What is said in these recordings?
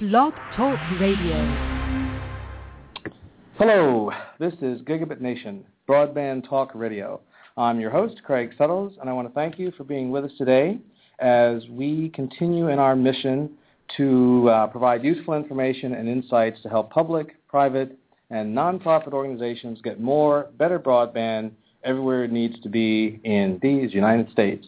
Blog Talk Radio. Hello, this is Gigabit Nation, Broadband Talk Radio. I'm your host, Craig Settles, and I want to thank you for being with us today as we continue in our mission to uh, provide useful information and insights to help public, private, and nonprofit organizations get more, better broadband everywhere it needs to be in these United States.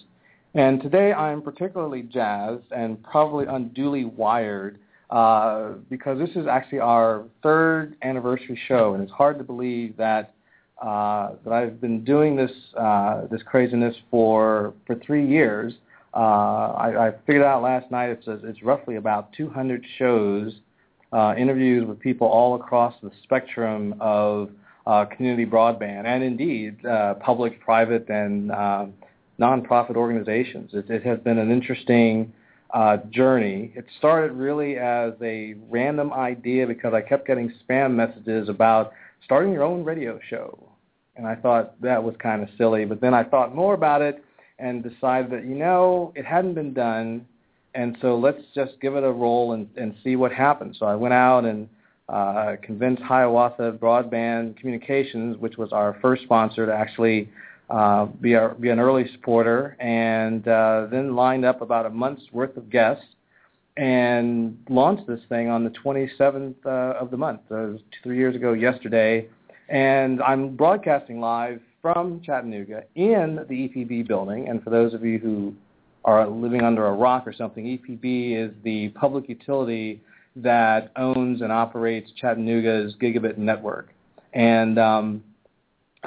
And today I'm particularly jazzed and probably unduly wired uh, because this is actually our third anniversary show, and it's hard to believe that uh, that I've been doing this uh, this craziness for for three years. Uh, I, I figured out last night it's it's roughly about 200 shows, uh, interviews with people all across the spectrum of community broadband, and indeed public, private, and nonprofit organizations. It, it has been an interesting uh, journey. It started really as a random idea because I kept getting spam messages about starting your own radio show. And I thought that was kind of silly. But then I thought more about it and decided that, you know, it hadn't been done. And so let's just give it a roll and, and see what happens. So I went out and uh, convinced Hiawatha Broadband Communications, which was our first sponsor, to actually uh, be, our, be an early supporter, and uh, then lined up about a month's worth of guests and launched this thing on the 27th uh, of the month, uh, three years ago yesterday. And I'm broadcasting live from Chattanooga in the EPB building. And for those of you who are living under a rock or something, EPB is the public utility that owns and operates Chattanooga's gigabit network. And um,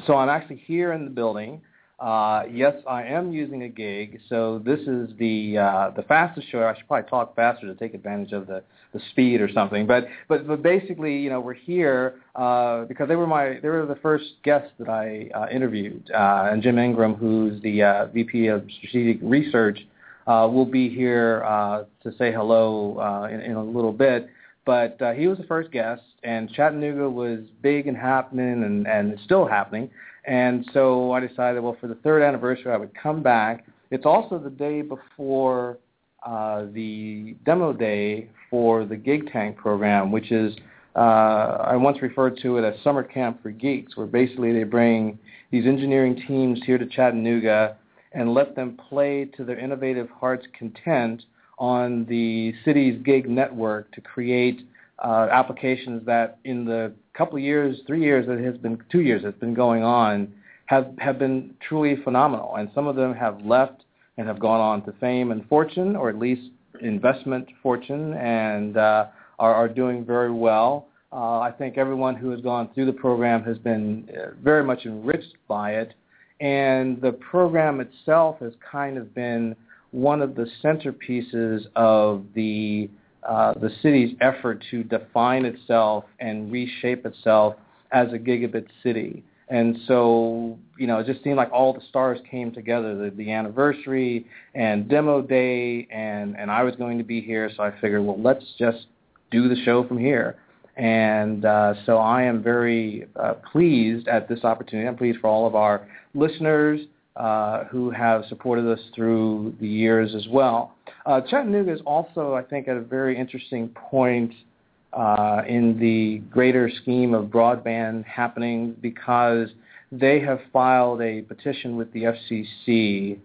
so I'm actually here in the building. Uh, yes, I am using a gig, so this is the uh, the fastest show. I should probably talk faster to take advantage of the, the speed or something. But but but basically, you know, we're here uh, because they were my they were the first guests that I uh, interviewed, uh, and Jim Ingraham, who's the uh, VP of Strategic Research, uh, will be here uh, to say hello uh, in, in a little bit. But uh, he was the first guest, and Chattanooga was big and happening, and, and it's still happening. And so I decided, well, for the third anniversary, I would come back. It's also the day before uh, the demo day for the Gig Tank program, which is uh, I once referred to it as summer camp for geeks, where basically they bring these engineering teams here to Chattanooga and let them play to their innovative heart's content on the city's gig network to create uh, applications that in the couple of years, three years that has been, two years that's been going on, have, have been truly phenomenal. And some of them have left and have gone on to fame and fortune, or at least investment fortune, and uh, are, are doing very well. Uh, I think everyone who has gone through the program has been uh, very much enriched by it. And the program itself has kind of been one of the centerpieces of the uh, the city's effort to define itself and reshape itself as a gigabit city. And so, you know, it just seemed like all the stars came together, the, the anniversary and demo day, and, and I was going to be here, so I figured, well, let's just do the show from here. And uh, so I am very uh, pleased at this opportunity. I'm pleased for all of our listeners, uh, who have supported us through the years as well. Uh, Chattanooga is also, I think, at a very interesting point uh, in the greater scheme of broadband happening because they have filed a petition with the FCC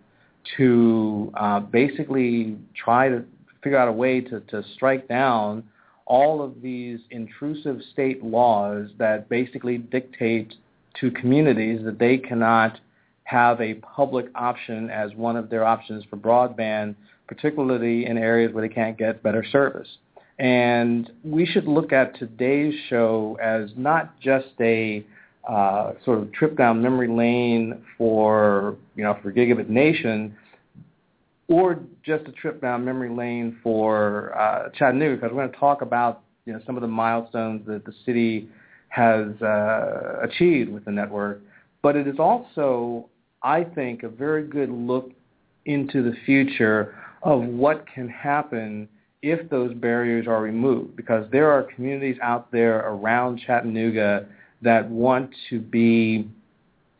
to uh, basically try to figure out a way to, to strike down all of these intrusive state laws that basically dictate to communities that they cannot have a public option as one of their options for broadband, particularly in areas where they can't get better service. And we should look at today's show as not just a uh, sort of trip down memory lane for, you know, for Gigabit Nation, or just a trip down memory lane for uh, Chattanooga, because we're going to talk about, you know, some of the milestones that the city has uh, achieved with the network. But it is also I think, a very good look into the future of what can happen if those barriers are removed because there are communities out there around Chattanooga that want to be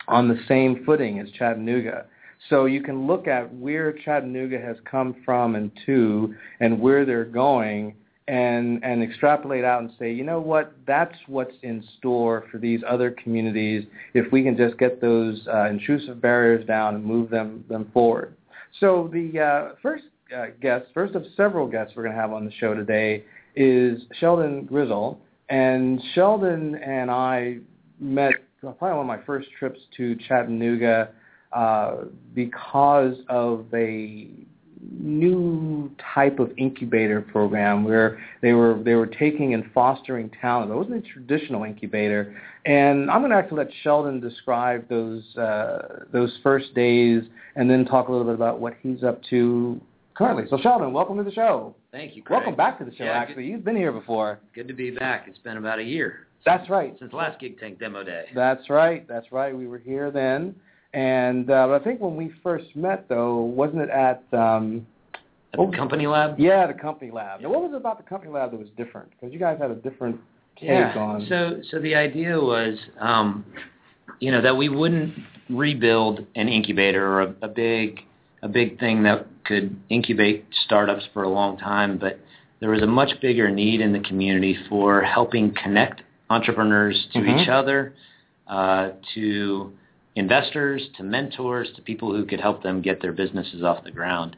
on the same footing as Chattanooga. So you can look at where Chattanooga has come from and to and where they're going and and extrapolate out and say, you know what, that's what's in store for these other communities if we can just get those uh, intrusive barriers down and move them them forward. So the uh, first uh, guest, first of several guests we're going to have on the show today, is Sheldon Grizzle, and Sheldon and I met probably one of my first trips to Chattanooga uh, because of a new type of incubator program where they were they were taking and fostering talent. It wasn't a traditional incubator, and I'm going to actually let Sheldon describe those uh, those first days, and then talk a little bit about what he's up to currently. So Sheldon, welcome to the show. Thank you. Craig. Welcome back to the show. Yeah, actually, you've been here before. Good to be back. It's been about a year. That's right. Since last Gig Tank demo day. That's right. That's right. We were here then. And uh, I think when we first met, though, wasn't it at um, at the company lab? Yeah, the company lab. Now, what was it about the company lab that was different? Because you guys had a different take yeah. on. So, so the idea was, um, you know, that we wouldn't rebuild an incubator or a, a big, a big thing that could incubate startups for a long time, but there was a much bigger need in the community for helping connect entrepreneurs to Mhm. each other, uh, to investors, to mentors, to people who could help them get their businesses off the ground.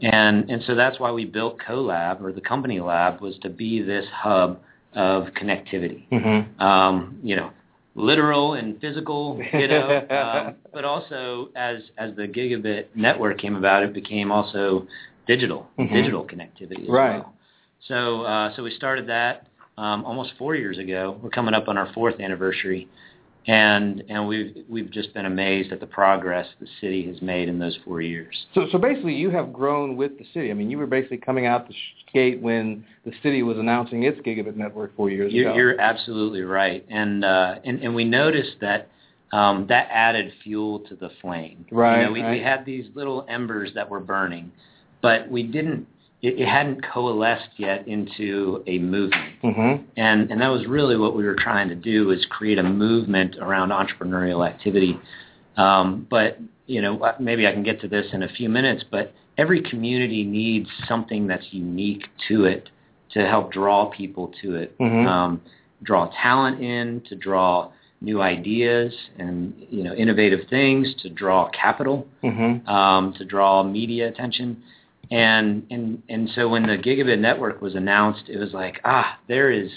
And and so that's why we built CoLab or the company lab was to be this hub of connectivity. Mm-hmm. Um, you know, literal and physical, you know, um, but also as as the gigabit network came about, it became also digital, Mhm. digital connectivity as Right. well. So uh, so we started that um, almost four years ago. We're coming up on our fourth anniversary, and and we've we've just been amazed at the progress the city has made in those four years. So, so basically, you have grown with the city. I mean, you were basically coming out the gate when the city was announcing its gigabit network four years You're, ago. you're absolutely right, and uh, and and we noticed that um, that added fuel to the flame. Right, You know, we, right. we had these little embers that were burning, but we didn't. It, it hadn't coalesced yet into a movement, mm-hmm. and and that was really what we were trying to do is create a movement around entrepreneurial activity. Um, but you know, uh, maybe I can get to this in a few minutes, but every community needs something that's unique to it to help draw people to it, Mhm. um, draw talent in, to draw new ideas and you know innovative things, to draw capital, Mm-hmm. um, to draw media attention. And and and so when the gigabit network was announced, it was like ah, there is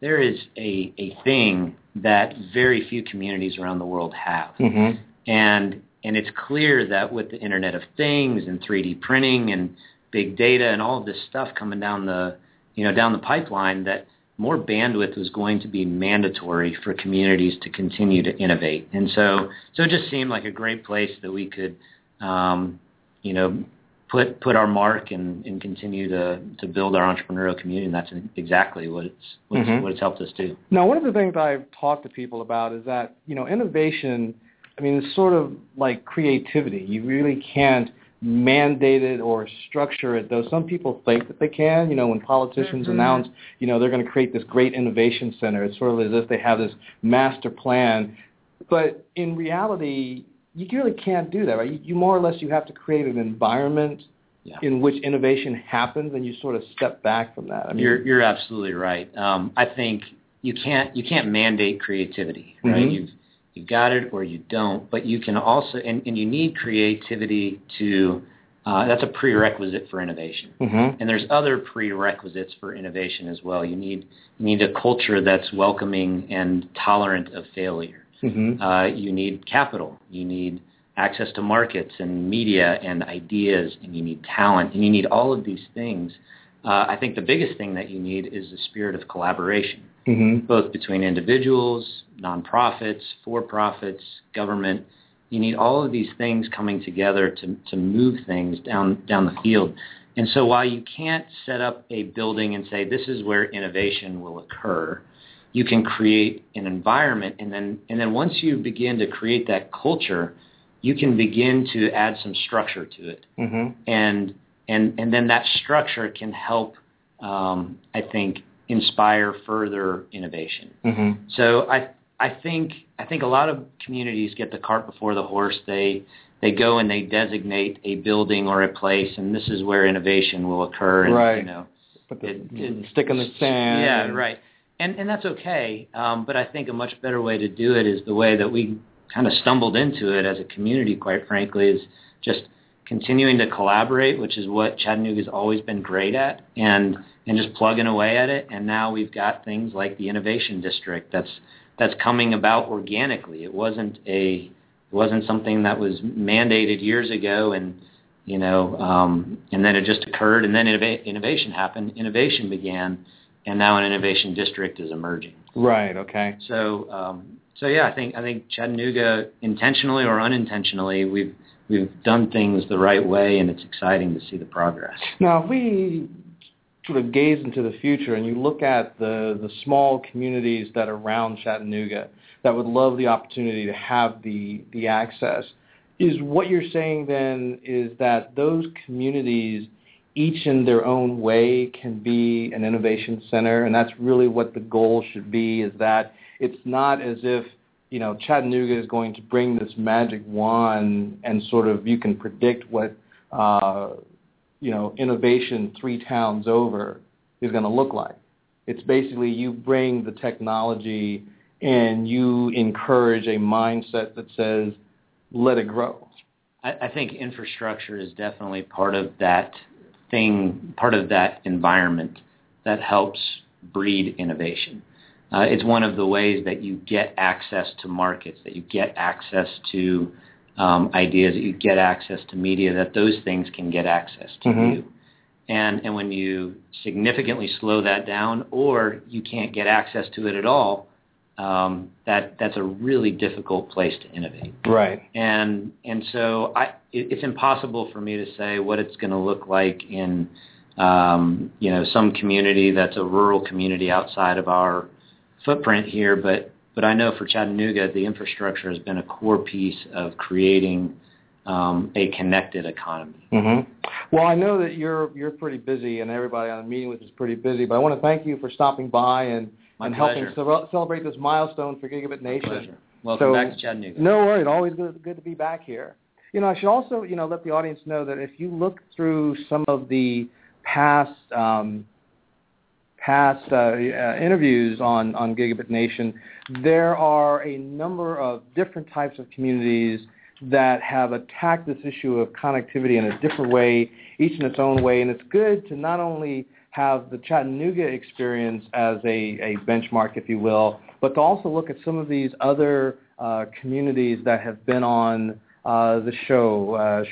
there is a a thing that very few communities around the world have Mm-hmm. and and it's clear that with the Internet of Things and 3D printing and big data and all of this stuff coming down the you know down the pipeline that more bandwidth was going to be mandatory for communities to continue to innovate and so so it just seemed like a great place that we could um, you know put put our mark and, and continue to, to build our entrepreneurial community and that's exactly what it's what, Mhm. it's what it's helped us do Now, one of the things I've talked to people about is that you know innovation. I mean, it's sort of like creativity. You really can't mandate it or structure it. Though some people think that they can. You know, when politicians Mhm. announce, you know, they're going to create this great innovation center, it's sort of as if they have this master plan. But in reality, you really can't do that, right? You, you more or less you have to create an environment Yeah. in which innovation happens, and you sort of step back from that. I mean, You're you're absolutely right. Um, I think you can't you can't mandate creativity, right? Mhm. You've you've got it or you don't, but you can also and, and you need creativity to uh, that's a prerequisite for innovation. Mhm. And there's other prerequisites for innovation as well. You need you need a culture that's welcoming and tolerant of failure. Mhm. Uh, you need capital. You need access to markets and media and ideas, and you need talent, and you need all of these things. Uh, I think the biggest thing that you need is the spirit of collaboration, Mhm. both between individuals, nonprofits, for-profits, government. You need all of these things coming together to, to move things down, down the field. And so while you can't set up a building and say this is where innovation will occur, you can create an environment and then and then once you begin to create that culture, you can begin to add some structure to it. Mhm. And and and then that structure can help um, I think inspire further innovation. Mhm. So I I think I think a lot of communities get the cart before the horse. They they go and they designate a building or a place, and this is where innovation will occur. And, Right. You know, Put the, it, it, stick in the sand. Yeah, right. And and that's okay. Um, but I think a much better way to do it is the way that we kind of stumbled into it as a community, quite frankly, is just continuing to collaborate, which is what Chattanooga's always been great at, and and just plugging away at it. And now we've got things like the innovation district that's that's coming about organically. It wasn't a it wasn't something that was mandated years ago, and you know, um, and then it just occurred, and then innova- innovation happened. Innovation began, and now an innovation district is emerging. Right. Okay. So, um, so yeah, I think I think Chattanooga, intentionally or unintentionally, we've we've done things the right way, and it's exciting to see the progress. Now, if we sort of gaze into the future and you look at the the small communities that are around Chattanooga that would love the opportunity to have the the access, is what you're saying then is that those communities each in their own way can be an innovation center and that's really what the goal should be is that it's not as if you know Chattanooga is going to bring this magic wand and sort of you can predict what uh, you know innovation three towns over is going to look like. It's basically you bring the technology and you encourage a mindset that says let it grow. I, I think infrastructure is definitely part of that thing, part of that environment that helps breed innovation. Uh, it's one of the ways that you get access to markets, that you get access to um, ideas, that you get access to media, that those things can get access to mm-hmm. you. And, and when you significantly slow that down or you can't get access to it at all, um, that that's a really difficult place to innovate. Right. And and so I, it, it's impossible for me to say what it's going to look like in um, you know some community that's a rural community outside of our footprint here, but but I know for Chattanooga, the infrastructure has been a core piece of creating um, a connected economy. Mm-hmm. Well, I know that you're you're pretty busy, and everybody on the meeting with is pretty busy. But I want to thank you for stopping by and My and pleasure. helping ce- celebrate this milestone for Gigabit Nation. My pleasure. Welcome so, back to Chattanooga. No worries. Always good good to be back here. You know, I should also you know let the audience know that if you look through some of the past um, past uh, uh, interviews on, on Gigabit Nation, there are a number of different types of communities that have attacked this issue of connectivity in a different way, each in its own way. And it's good to not only have the Chattanooga experience as a, a benchmark, if you will, but to also look at some of these other uh, communities that have been on uh, the show, uh,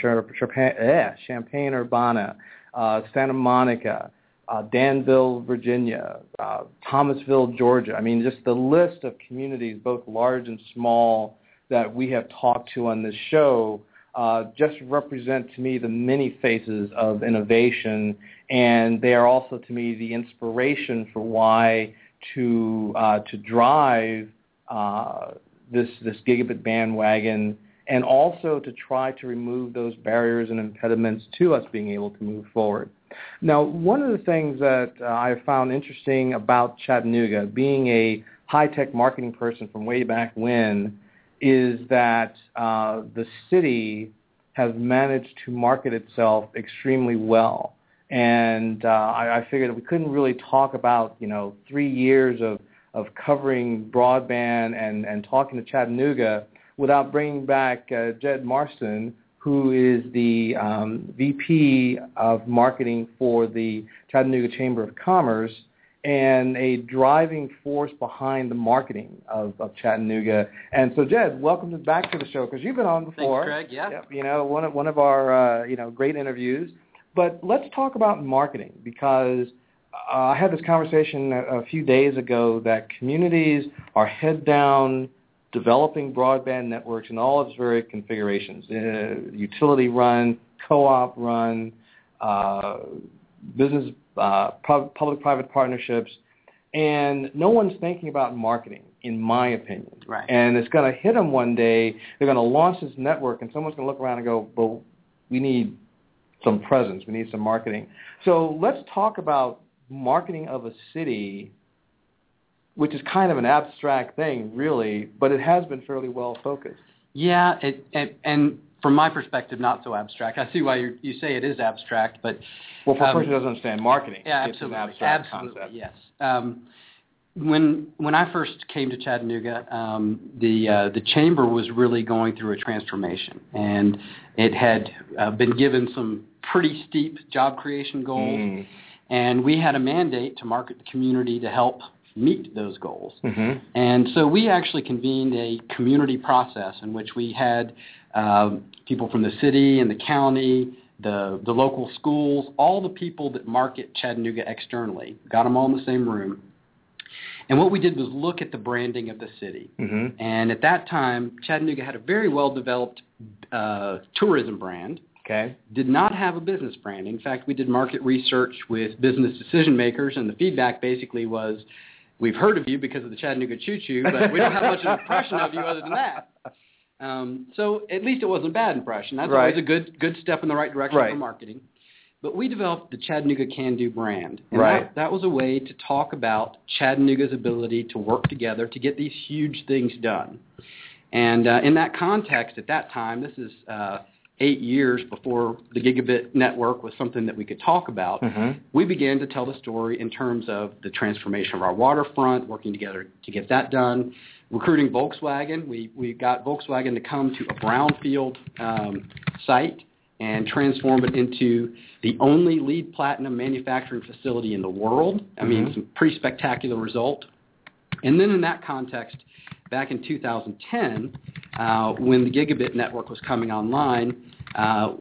eh, Champaign Urbana, uh, Santa Monica, uh, Danville, Virginia, uh, Thomasville, Georgia. I mean, just the list of communities, both large and small, that we have talked to on this show uh, just represent to me the many faces of innovation, and they are also to me the inspiration for why to uh, to drive uh, this this gigabit bandwagon, and also to try to remove those barriers and impediments to us being able to move forward. Now, one of the things that uh, I found interesting about Chattanooga, being a high-tech marketing person from way back when, is that uh, the city has managed to market itself extremely well. And uh, I, I figured we couldn't really talk about, you know, three years of, of covering broadband and, and talking to Chattanooga without bringing back uh, Jed Marston, who is the um, VP of marketing for the Chattanooga Chamber of Commerce and a driving force behind the marketing of, of Chattanooga. And so, Jed, welcome back to the show because you've been on before. Thanks, Craig. Yeah. Yep, you know, one of one of our uh, you know great interviews. But let's talk about marketing because uh, I had this conversation a, a few days ago that communities are head down developing broadband networks in all its various configurations, uh, utility run, co-op run, uh, business, uh, public-private partnerships, and no one's thinking about marketing, in my opinion. Right. And it's going to hit them one day. They're going to launch this network, and someone's going to look around and go, "Well, we need some presence. We need some marketing." So let's talk about marketing of a city which is kind of an abstract thing, really, but it has been fairly well focused. Yeah, it, it, and from my perspective, not so abstract. I see why you you say it is abstract, but well, for a um, person who doesn't understand marketing, yeah, it's absolutely, an abstract absolutely, concept. yes. Um, when when I first came to Chattanooga, um, the uh, the chamber was really going through a transformation, and it had uh, been given some pretty steep job creation goals, Mm. and we had a mandate to market the community to help meet those goals. hmm And so we actually convened a community process in which we had um, people from the city and the county, the, the local schools, all the people that market Chattanooga externally, got them all in the same room. And what we did was look at the branding of the city. hmm And at that time, Chattanooga had a very well-developed uh, tourism brand, Okay. did not have a business brand. In fact, we did market research with business decision makers, and the feedback basically was, we've heard of you because of the Chattanooga Choo Choo, but we don't have much of an impression of you other than that. Um, so at least it wasn't a bad impression. That's Right. always a good good step in the right direction Right. for marketing. But we developed the Chattanooga Can Do brand. And Right. That, that was a way to talk about Chattanooga's ability to work together to get these huge things done. And uh, in that context, at that time, this is uh, eight years before the gigabit network was something that we could talk about, hmm we began to tell the story in terms of the transformation of our waterfront, working together to get that done, recruiting Volkswagen. We, we got Volkswagen to come to a brownfield um, site and transform it into the only LEED platinum manufacturing facility in the world. I mean, Mhm. it's a pretty spectacular result. And then in that context, back in 2010, uh, when the gigabit network was coming online, uh,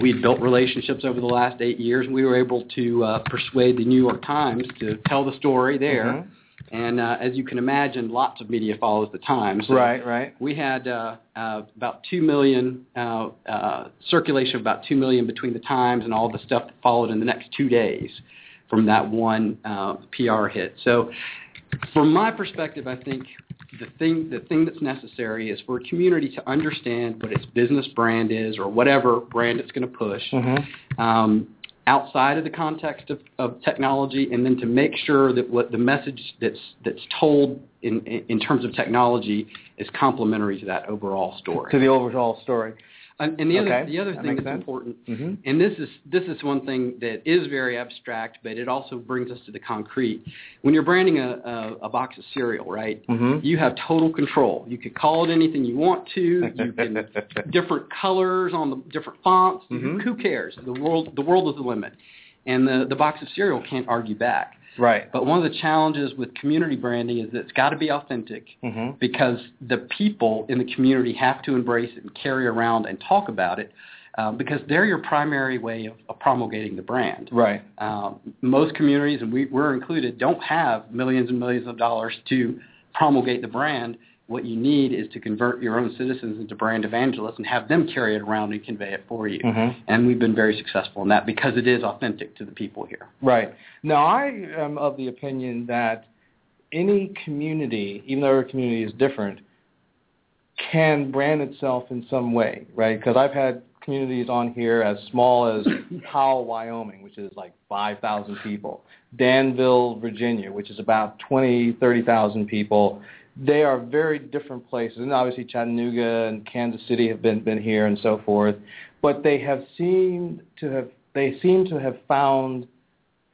we'd built relationships over the last eight years, and we were able to uh, persuade the New York Times to tell the story there. Mhm. And uh, as you can imagine, lots of media follows the Times. So Right. Right. we had uh, uh, about two million uh, uh, circulation of about two million between the Times and all the stuff that followed in the next two days from that one uh, PR hit. So, from my perspective, I think the thing the thing that's necessary is for a community to understand what its business brand is or whatever brand it's going to push. hmm Um, outside of the context of, of technology and then to make sure that what the message that's that's told in in terms of technology is complementary to that overall story. To the overall story. And, the Okay, other the other that thing that's sense. important, hmm and this is this is one thing that is very abstract, but it also brings us to the concrete. When you're branding a, a, a box of cereal, right? hmm You have total control. You could call it anything you want to. You can different colors on the different fonts. Mhm. Who cares? The world the world is the limit, and the the box of cereal can't argue back. Right. But one of the challenges with community branding is that it's got to be authentic hmm because the people in the community have to embrace it and carry around and talk about it uh, because they're your primary way of, of promulgating the brand. Right. Um, most communities, and we, we're included, don't have millions and millions of dollars to promulgate the brand. What you need is to convert your own citizens into brand evangelists and have them carry it around and convey it for you. hmm And we've been very successful in that because it is authentic to the people here. Right. Now, I am of the opinion that any community, even though every community is different, can brand itself in some way, right? Because I've had communities on here as small as Powell, Wyoming, which is like 5,000 people, Danville, Virginia, which is about 20, 30,000 people. They are very different places, and obviously Chattanooga and Kansas City have been been here and so forth. But they have seemed to have they seem to have found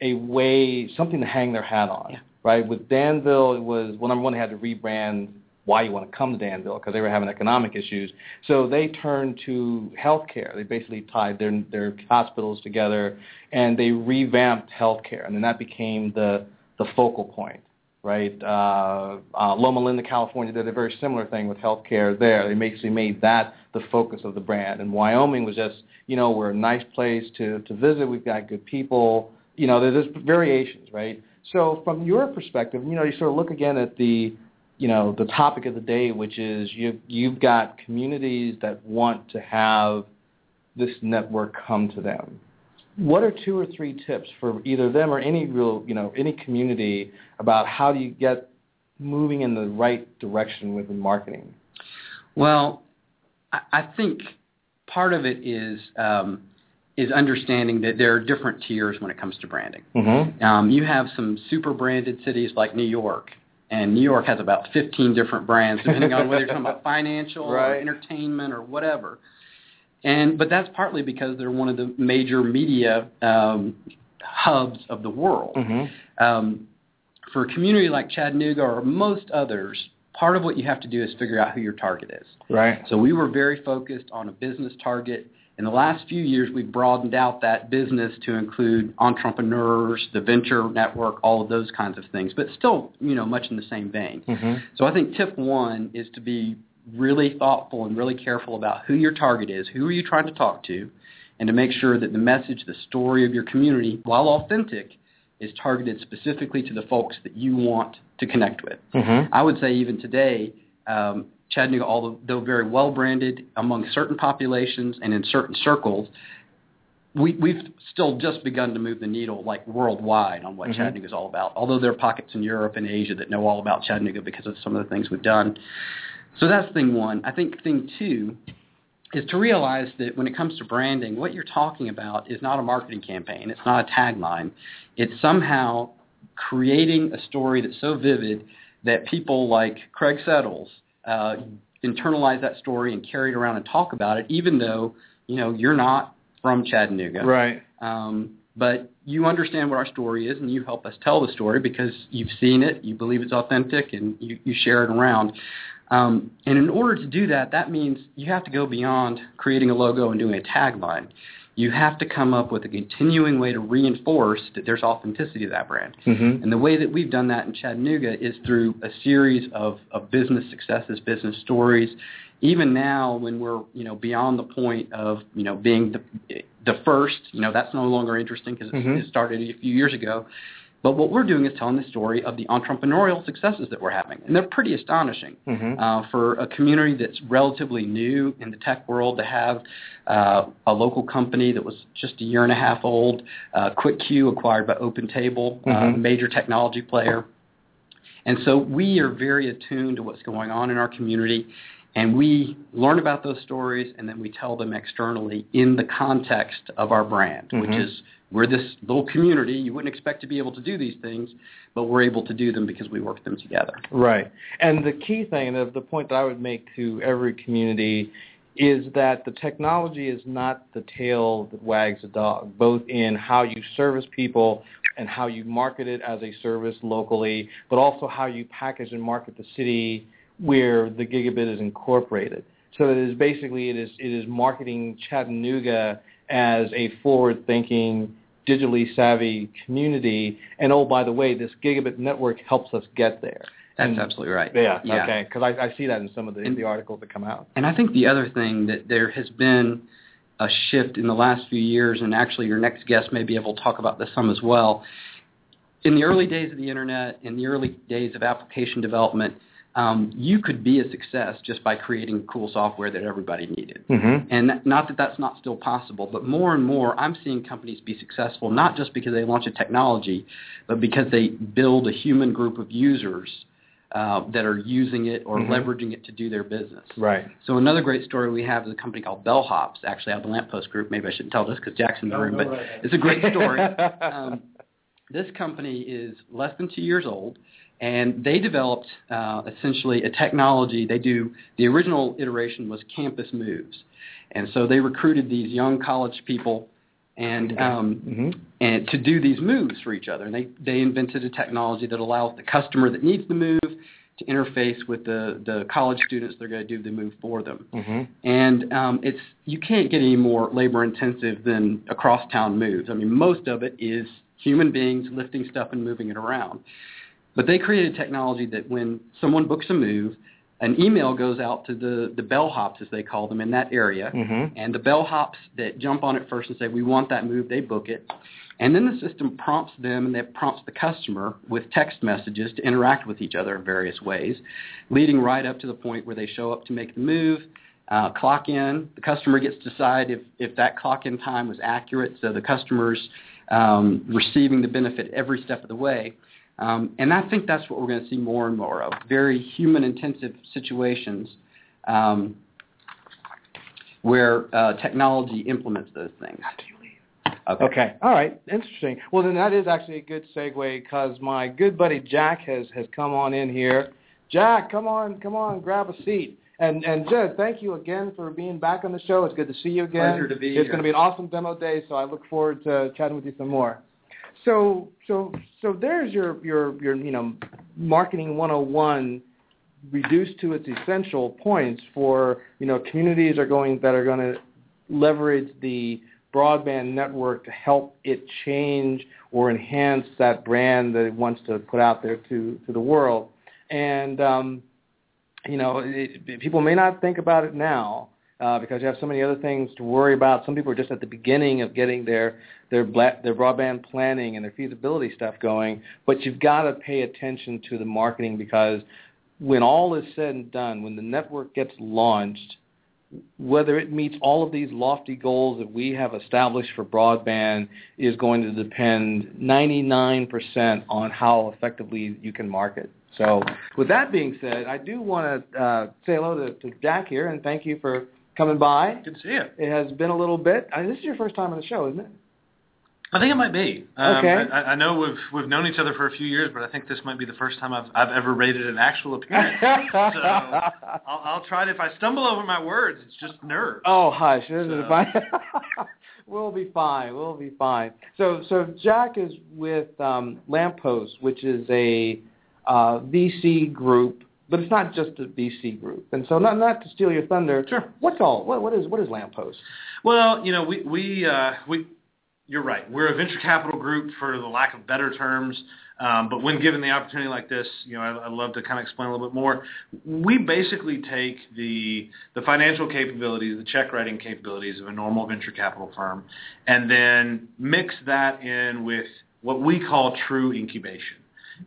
a way, something to hang their hat on, Yeah. right? With Danville, it was well, number one, they had to rebrand why you want to come to Danville because they were having economic issues. So they turned to healthcare. They basically tied their their hospitals together and they revamped healthcare, and then that became the the focal point, right? Uh, uh, Loma Linda, California, did a very similar thing with healthcare there. They basically made that the focus of the brand, and Wyoming was just, you know, we're a nice place to to visit. We've got good people. You know, there's there's variations, right? So from your perspective, you know, you sort of look again at the you know the topic of the day, which is you've you've got communities that want to have this network come to them. What are two or three tips for either them or any real you know any community about how do you get moving in the right direction with marketing? Well, I, I think part of it is um, is understanding that there are different tiers when it comes to branding. Mm-hmm. Um, you have some super branded cities like New York, and New York has about 15 different brands, depending on whether you're talking about financial or entertainment or whatever. And but that's partly because they're one of the major media um, hubs of the world. Mm-hmm. Um, for a community like Chattanooga or most others, part of what you have to do is figure out who your target is. Right. So we were very focused on a business target. In the last few years, we've broadened out that business to include entrepreneurs, the venture network, all of those kinds of things, but still, you know, much in the same vein. Mm-hmm. So I think tip one is to be really thoughtful and really careful about who your target is, who are you trying to talk to, and to make sure that the message, the story of your community, while authentic, is targeted specifically to the folks that you want to connect with. Mm-hmm. I would say even today, um, Chattanooga, although very well branded among certain populations and in certain circles, we, we've still just begun to move the needle like worldwide on what Mhm. Chattanooga is all about. Although there are pockets in Europe and Asia that know all about Chattanooga because of some of the things we've done. So that's thing one. I think thing two is to realize that when it comes to branding, what you're talking about is not a marketing campaign. It's not a tagline. It's somehow creating a story that's so vivid that people like Craig Settles uh, internalize that story and carry it around and talk about it, even though you know you're not from Chattanooga. Right. Um, but you understand what our story is, and you help us tell the story because you've seen it, you believe it's authentic, and you, you share it around. Um, and in order to do that, that means you have to go beyond creating a logo and doing a tagline. You have to come up with a continuing way to reinforce that there's authenticity to that brand. Mm-hmm. And the way that we've done that in Chattanooga is through a series of, of business successes, business stories. Even now, when we're you know beyond the point of you know being the the first, you know that's no longer interesting because Mhm. it started a few years ago. But what we're doing is telling the story of the entrepreneurial successes that we're having, and they're pretty astonishing Mm-hmm. uh, for a community that's relatively new in the tech world to have uh, a local company that was just a year and a half old, uh, QuickCue acquired by OpenTable, uh, Mhm. major technology player. And so we are very attuned to what's going on in our community, and we learn about those stories, and then we tell them externally in the context of our brand, which Mhm. is we're this little community. You wouldn't expect to be able to do these things, but we're able to do them because we work them together. Right. And the key thing, the- the point that I would make to every community is that the technology is not the tail that wags the dog, both in how you service people and how you market it as a service locally, but also how you package and market the city where the gigabit is incorporated. So it is basically it is it is marketing Chattanooga as a forward-thinking, digitally savvy community. And oh, by the way, this gigabit network helps us get there. That's And- absolutely right. Yeah, Yeah. okay, because I, I see that in some of the, And- the articles that come out. And I think the other thing that there has been a shift in the last few years, and actually your next guest may be able to talk about this some as well. In the early days of the internet, in the early days of application development, um, you could be a success just by creating cool software that everybody needed. Mm-hmm. And not that that's not still possible, but more and more I'm seeing companies be successful not just because they launch a technology, but because they build a human group of users uh, that are using it or Mhm. leveraging it to do their business. Right. So another great story we have is a company called Bellhops, actually out of the Lamppost Group. Maybe I shouldn't tell this because Jackson's in the room, but it's a great story. um, this company is less than two years old, and they developed uh, essentially a technology. They do the original iteration was campus moves, and so they recruited these young college people and um, hmm and to do these moves for each other. And they, they invented a technology that allows the customer that needs the move to interface with the, the college students they're going to do the move for them. hmm And um, it's you can't get any more labor intensive than a cross town moves. I mean, most of it is human beings lifting stuff and moving it around. But they created technology that when someone books a move, an email goes out to the, the bellhops, as they call them, in that area. hmm And the bellhops that jump on it first and say, we want that move, they book it. And then the system prompts them and that prompts the customer with text messages to interact with each other in various ways, leading right up to the point where they show up to make the move, uh, clock in. The customer gets to decide if, if that clock in time was accurate, so the customer's um, receiving the benefit every step of the way. Um, and I think that's what we're going to see more and more of, very human-intensive situations um, where uh, technology implements those things. Okay. Okay. All right. Interesting. Well, then that is actually a good segue because my good buddy Jack has has come on in here. Jack, come on, come on, grab a seat. And and Jed, thank you again for being back on the show. It's good to see you again. Pleasure to be It's here. going to be an awesome demo day, so I look forward to chatting with you some more. So so so there's your your your you know marketing 101 reduced to its essential points for you know communities are going that are going to leverage the broadband network to help it change or enhance that brand that it wants to put out there to to the world. And um, you know it, people may not think about it now uh, because you have so many other things to worry about. Some people are just at the beginning of getting their their their broadband planning and their feasibility stuff going. But you've got to pay attention to the marketing because when all is said and done, when the network gets launched, whether it meets all of these lofty goals that we have established for broadband is going to depend 99% on how effectively you can market. So with that being said, I do want to uh, say hello to, to Jack here and thank you for coming by. Good to see you. It has been a little bit. I mean, this is your first time on the show, isn't it? I think it might be. Um, Okay. I, I know we've we've known each other for a few years, but I think this might be the first time I've I've ever rated an actual appearance. so I'll, I'll try to. If I stumble over my words, it's just nerves. Oh, hush. So- fine. we'll be fine. We'll be fine. So, so Jack is with um, Lamppost, which is a uh, VC group, but it's not just a VC group. And so, not not to steal your thunder. Sure. What's all? What what is what is Lamppost? Well, you know, we we uh, we. You're right. We're a venture capital group, for the lack of better terms. Um, but when given the opportunity like this, you know, I, I'd love to kind of explain a little bit more. We basically take the the financial capabilities, the check writing capabilities of a normal venture capital firm, and then mix that in with what we call true incubation.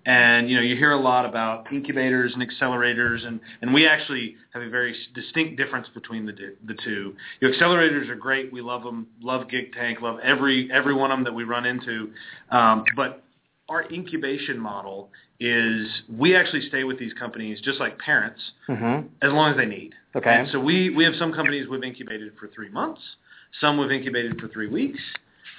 And you know, you hear a lot about incubators and accelerators, and, and we actually have a very distinct difference between the the two. You know, accelerators are great; we love them, love Gig Tank, love every every one of them that we run into. Um, but our incubation model is we actually stay with these companies just like parents Mm-hmm. as long as they need. Okay. And so we, we have some companies we've incubated for three months, some we've incubated for three weeks,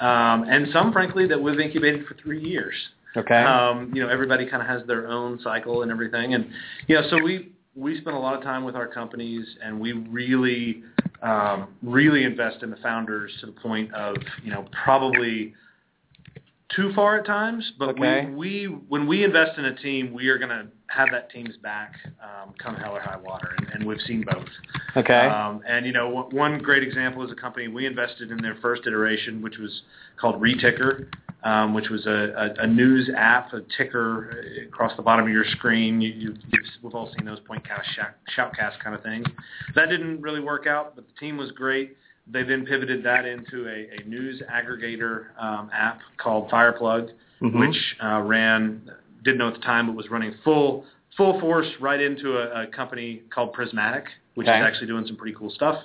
um, and some, frankly, that we've incubated for three years. Okay. Um, you know, everybody kind of has their own cycle and everything, and know, so we we spend a lot of time with our companies, and we really um, really invest in the founders to the point of you know probably too far at times, but Okay. we, we when we invest in a team, we are going to have that team's back um, come hell or high water, and, and we've seen both. okay. Um, and you know, one- one great example is a company we invested in their first iteration, which was called Reticker, um, which was a, a, a news app, a ticker across the bottom of your screen. You, you, you've, we've all seen those PointCast, shout, shoutcast kind of things. That didn't really work out, but the team was great. They then pivoted that into a, a news aggregator um, app called Fireplug, Mhm. which uh, ran didn't know at the time, but was running full full force right into a, a company called Prismatic, which Okay. is actually doing some pretty cool stuff.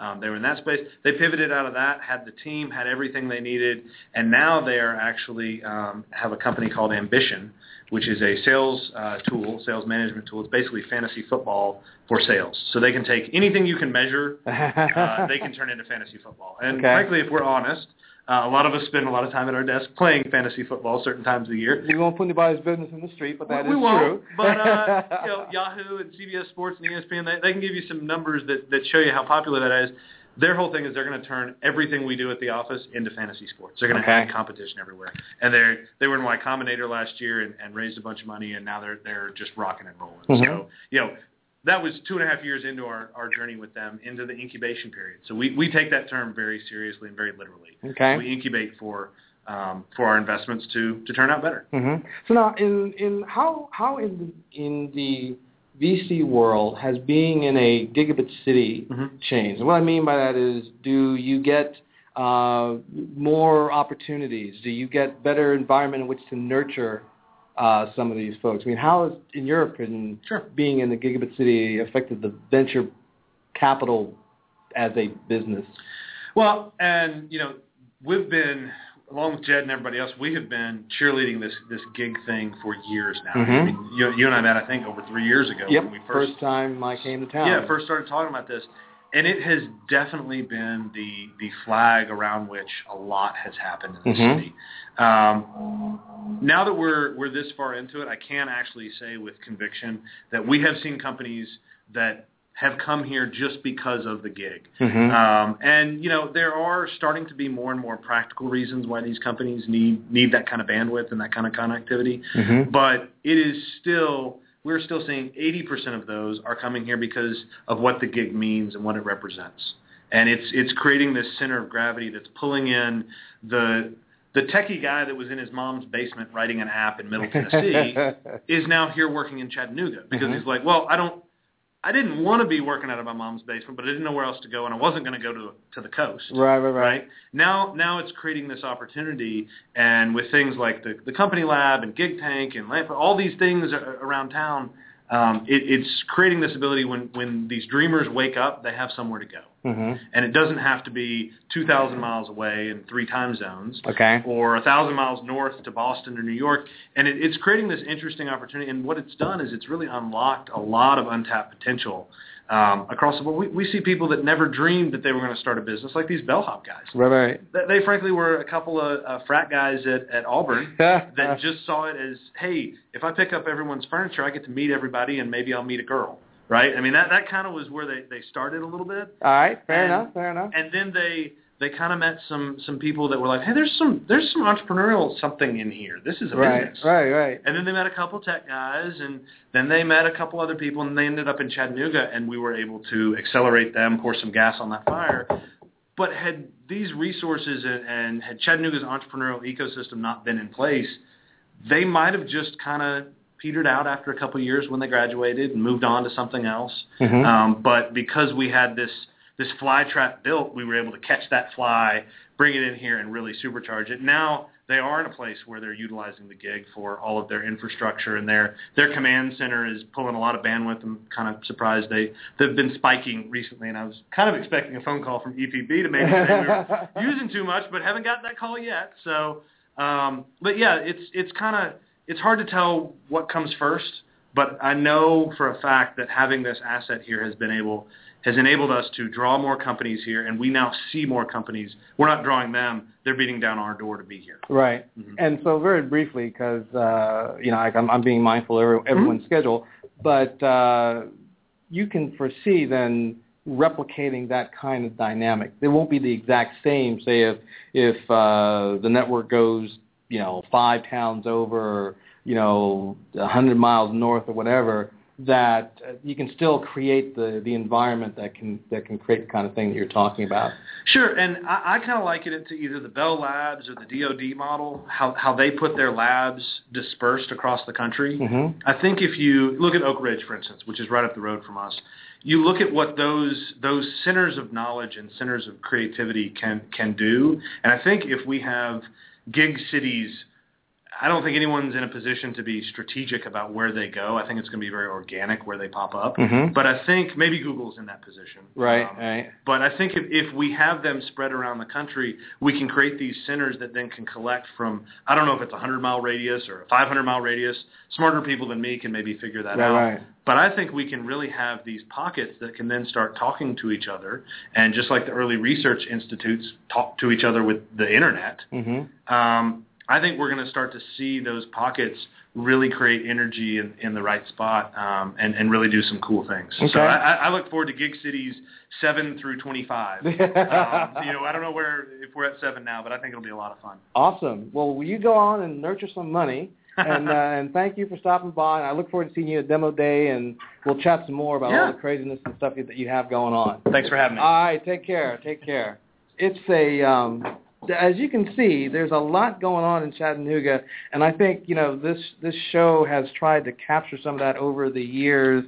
Um, they were in that space. They pivoted out of that, had the team, had everything they needed, and now they are actually um, have a company called Ambition, which is a sales uh, tool, sales management tool. It's basically fantasy football for sales. So they can take anything you can measure, uh, they can turn into fantasy football. And Okay. frankly, if we're honest, uh, a lot of us spend a lot of time at our desk playing fantasy football certain times of the year. we won't put anybody's business in the street, but that is we won't, true. but uh, you know, Yahoo and CBS Sports and ESPN, they, they can give you some numbers that, that show you how popular that is. Their whole thing is they're going to turn everything we do at the office into fantasy sports. They're going to Okay. add competition everywhere, and they they were in Y Combinator last year and, and raised a bunch of money, and now they're they're just rocking and rolling. Mhm. So you know. That was two and a half years into our, our journey with them into the incubation period. So we, we take that term very seriously and very literally. Okay. We incubate for um, for our investments to, to turn out better. hmm So now, in in how how in the, in the VC world has being in a gigabit city Mhm. changed? And what I mean by that is, do you get uh, more opportunities? Do you get better environment in which to nurture uh, some of these folks? I mean, how has, in your opinion, Sure. being in the gigabit city affected the venture capital as a business? Well, and you know, we've been along with Jed and everybody else, we have been cheerleading this this gig thing for years now. Mhm. I mean, you, you and I met, I think, over three years ago Yep. when we first, first time I came to town. yeah first started talking about this, and it has definitely been the the flag around which a lot has happened in the Mhm. city. Um, now that we're we're this far into it, I can actually say with conviction that we have seen companies that have come here just because of the gig. Mhm. Um, and you know there are starting to be more and more practical reasons why these companies need need that kind of bandwidth and that kind of connectivity. Mhm. But it is still we're still seeing 80% of those are coming here because of what the gig means and what it represents. And it's it's creating this center of gravity that's pulling in the the techie guy that was in his mom's basement writing an app in Middle Tennessee is now here working in Chattanooga because Mhm. he's like, well, I don't, I didn't want to be working out of my mom's basement, but I didn't know where else to go, and I wasn't going to go to to the coast. right, right, right. Right now, now it's creating this opportunity, and with things like the the company lab and Gig Tank and all these things around town, um, it, it's creating this ability when when these dreamers wake up, they have somewhere to go, Mhm. and it doesn't have to be 2,000 miles away in three time zones Okay. or a thousand miles north to Boston or New York, and it, it's creating this interesting opportunity. And what it's done is it's really unlocked a lot of untapped potential um, across the board. We, we see people that never dreamed that they were going to start a business, like these bellhop guys. Right, right. They, they frankly were a couple of uh, frat guys at, at Auburn that just saw it as, hey, if I pick up everyone's furniture, I get to meet everybody, and maybe I'll meet a girl. Right? I mean, that that kind of was where they they started a little bit All right, fair And- enough, fair enough. and then they they kind of met some some people that were like, hey, there's some there's some entrepreneurial something in here. This is a Right, business. right, right. And then they met a couple tech guys, and then they met a couple other people, and they ended up in Chattanooga, and we were able to accelerate them, pour some gas on that fire. But had these resources and, and had Chattanooga's entrepreneurial ecosystem not been in place, they might have just kind of petered out after a couple of years when they graduated and moved on to something else. Mhm. Um, but because we had this this fly trap built, we were able to catch that fly, bring it in here, and really supercharge it. Now they are in a place where they're utilizing the gig for all of their infrastructure, and their their command center is pulling a lot of bandwidth. I'm kind of surprised they they've been spiking recently, and I was kind of expecting a phone call from EPB to maybe say we were using too much, but haven't got that call yet. So, um, but yeah, it's it's kind of it's hard to tell what comes first. But I know for a fact that having this asset here has been able has enabled us to draw more companies here, and we now see more companies. We're not drawing them; they're beating down our door to be here. Right. Mhm. And so very briefly, because uh, you know, like I'm, I'm being mindful of every- everyone's schedule, but uh, you can foresee then replicating that kind of dynamic. It won't be the exact same. Say if if uh, the network goes, you know, five towns over, you know, a hundred miles north or whatever. That uh, you can still create the the environment that can that can create the kind of thing that you're talking about. Sure, and I, I kind of liken it to either the Bell Labs or the DoD model, how how they put their labs dispersed across the country. Mm-hmm. I think if you look at Oak Ridge, for instance, which is right up the road from us, you look at what those those centers of knowledge and centers of creativity can can do, and I think if we have gig cities. I don't think anyone's in a position to be strategic about where they go. I think it's going to be very organic where they pop up. Mhm. But I think maybe Google's in that position. Right. Um, right. but I think if, if we have them spread around the country, we can create these centers that then can collect from, I don't know if it's a 100-mile radius or a 500-mile radius. Smarter people than me can maybe figure that Right, out. right. But I think we can really have these pockets that can then start talking to each other. And just like the early research institutes talk to each other with the Internet, Mm-hmm. um, I think we're going to start to see those pockets really create energy in, in the right spot um, and, and really do some cool things. Okay. So I, I look forward to Gig Cities 7 through 25. um, you know, I don't know where if we're at 7 now, but I think it'll be a lot of fun. Awesome. Well, will you go on and nurture some money? and uh, and thank you for stopping by. And I look forward to seeing you at demo day, and we'll chat some more about Yeah. all the craziness and stuff that you have going on. Thanks for having me. All right, take care. Take care. It's a um, as you can see, there's a lot going on in Chattanooga, and I think you know this this show has tried to capture some of that over the years,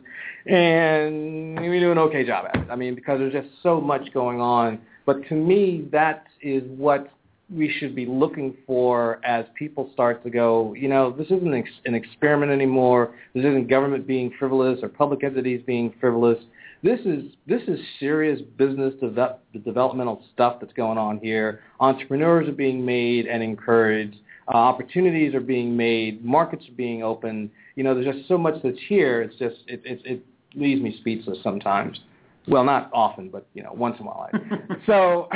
and we do an okay job at it. I mean, because there's just so much going on. But to me, that is what we should be looking for as people start to go, you know, this isn't an experiment anymore. This isn't government being frivolous or public entities being frivolous. This is this is serious business deve- developmental stuff that's going on here. Entrepreneurs are being made and encouraged. Uh, opportunities are being made. Markets are being opened. You know, there's just so much that's here. It's just it it, it leaves me speechless sometimes. Well, not often, but you know, once in a while. I- so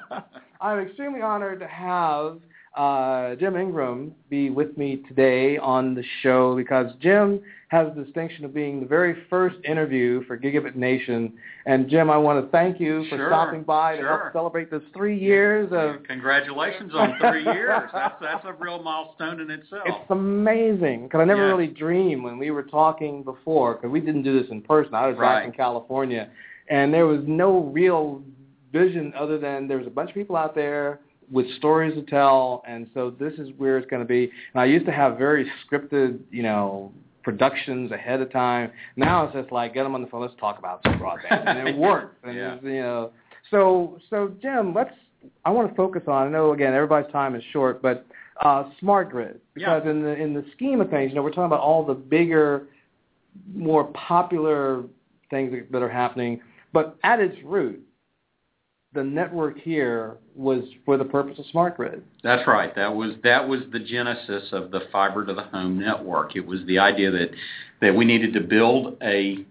I'm extremely honored to have uh, Jim Ingraham be with me today on the show because Jim has the distinction of being the very first interview for Gigabit Nation. And Jim, I want to thank you for Sure, stopping by to help celebrate this three years of. Congratulations on three years. That's that's a real milestone in itself. It's amazing because I never Yes. really dreamed when we were talking before because we didn't do this in person. I was back in California, and there was no real vision other than there was a bunch of people out there with stories to tell, and so this is where it's going to be. And I used to have very scripted, you know, productions ahead of time. Now it's just like get them on the phone. Let's talk about some broadband, and it works. And Yeah. you know, so so Jim, let's. I want to focus on. I know again everybody's time is short, but uh, smart grid because in the in the scheme of things, you know, we're talking about all the bigger, more popular things that are happening, but at its root, the network here was for the purpose of smart grid. That's right. That was that was the genesis of the fiber to the home network. It was the idea that that we needed to build a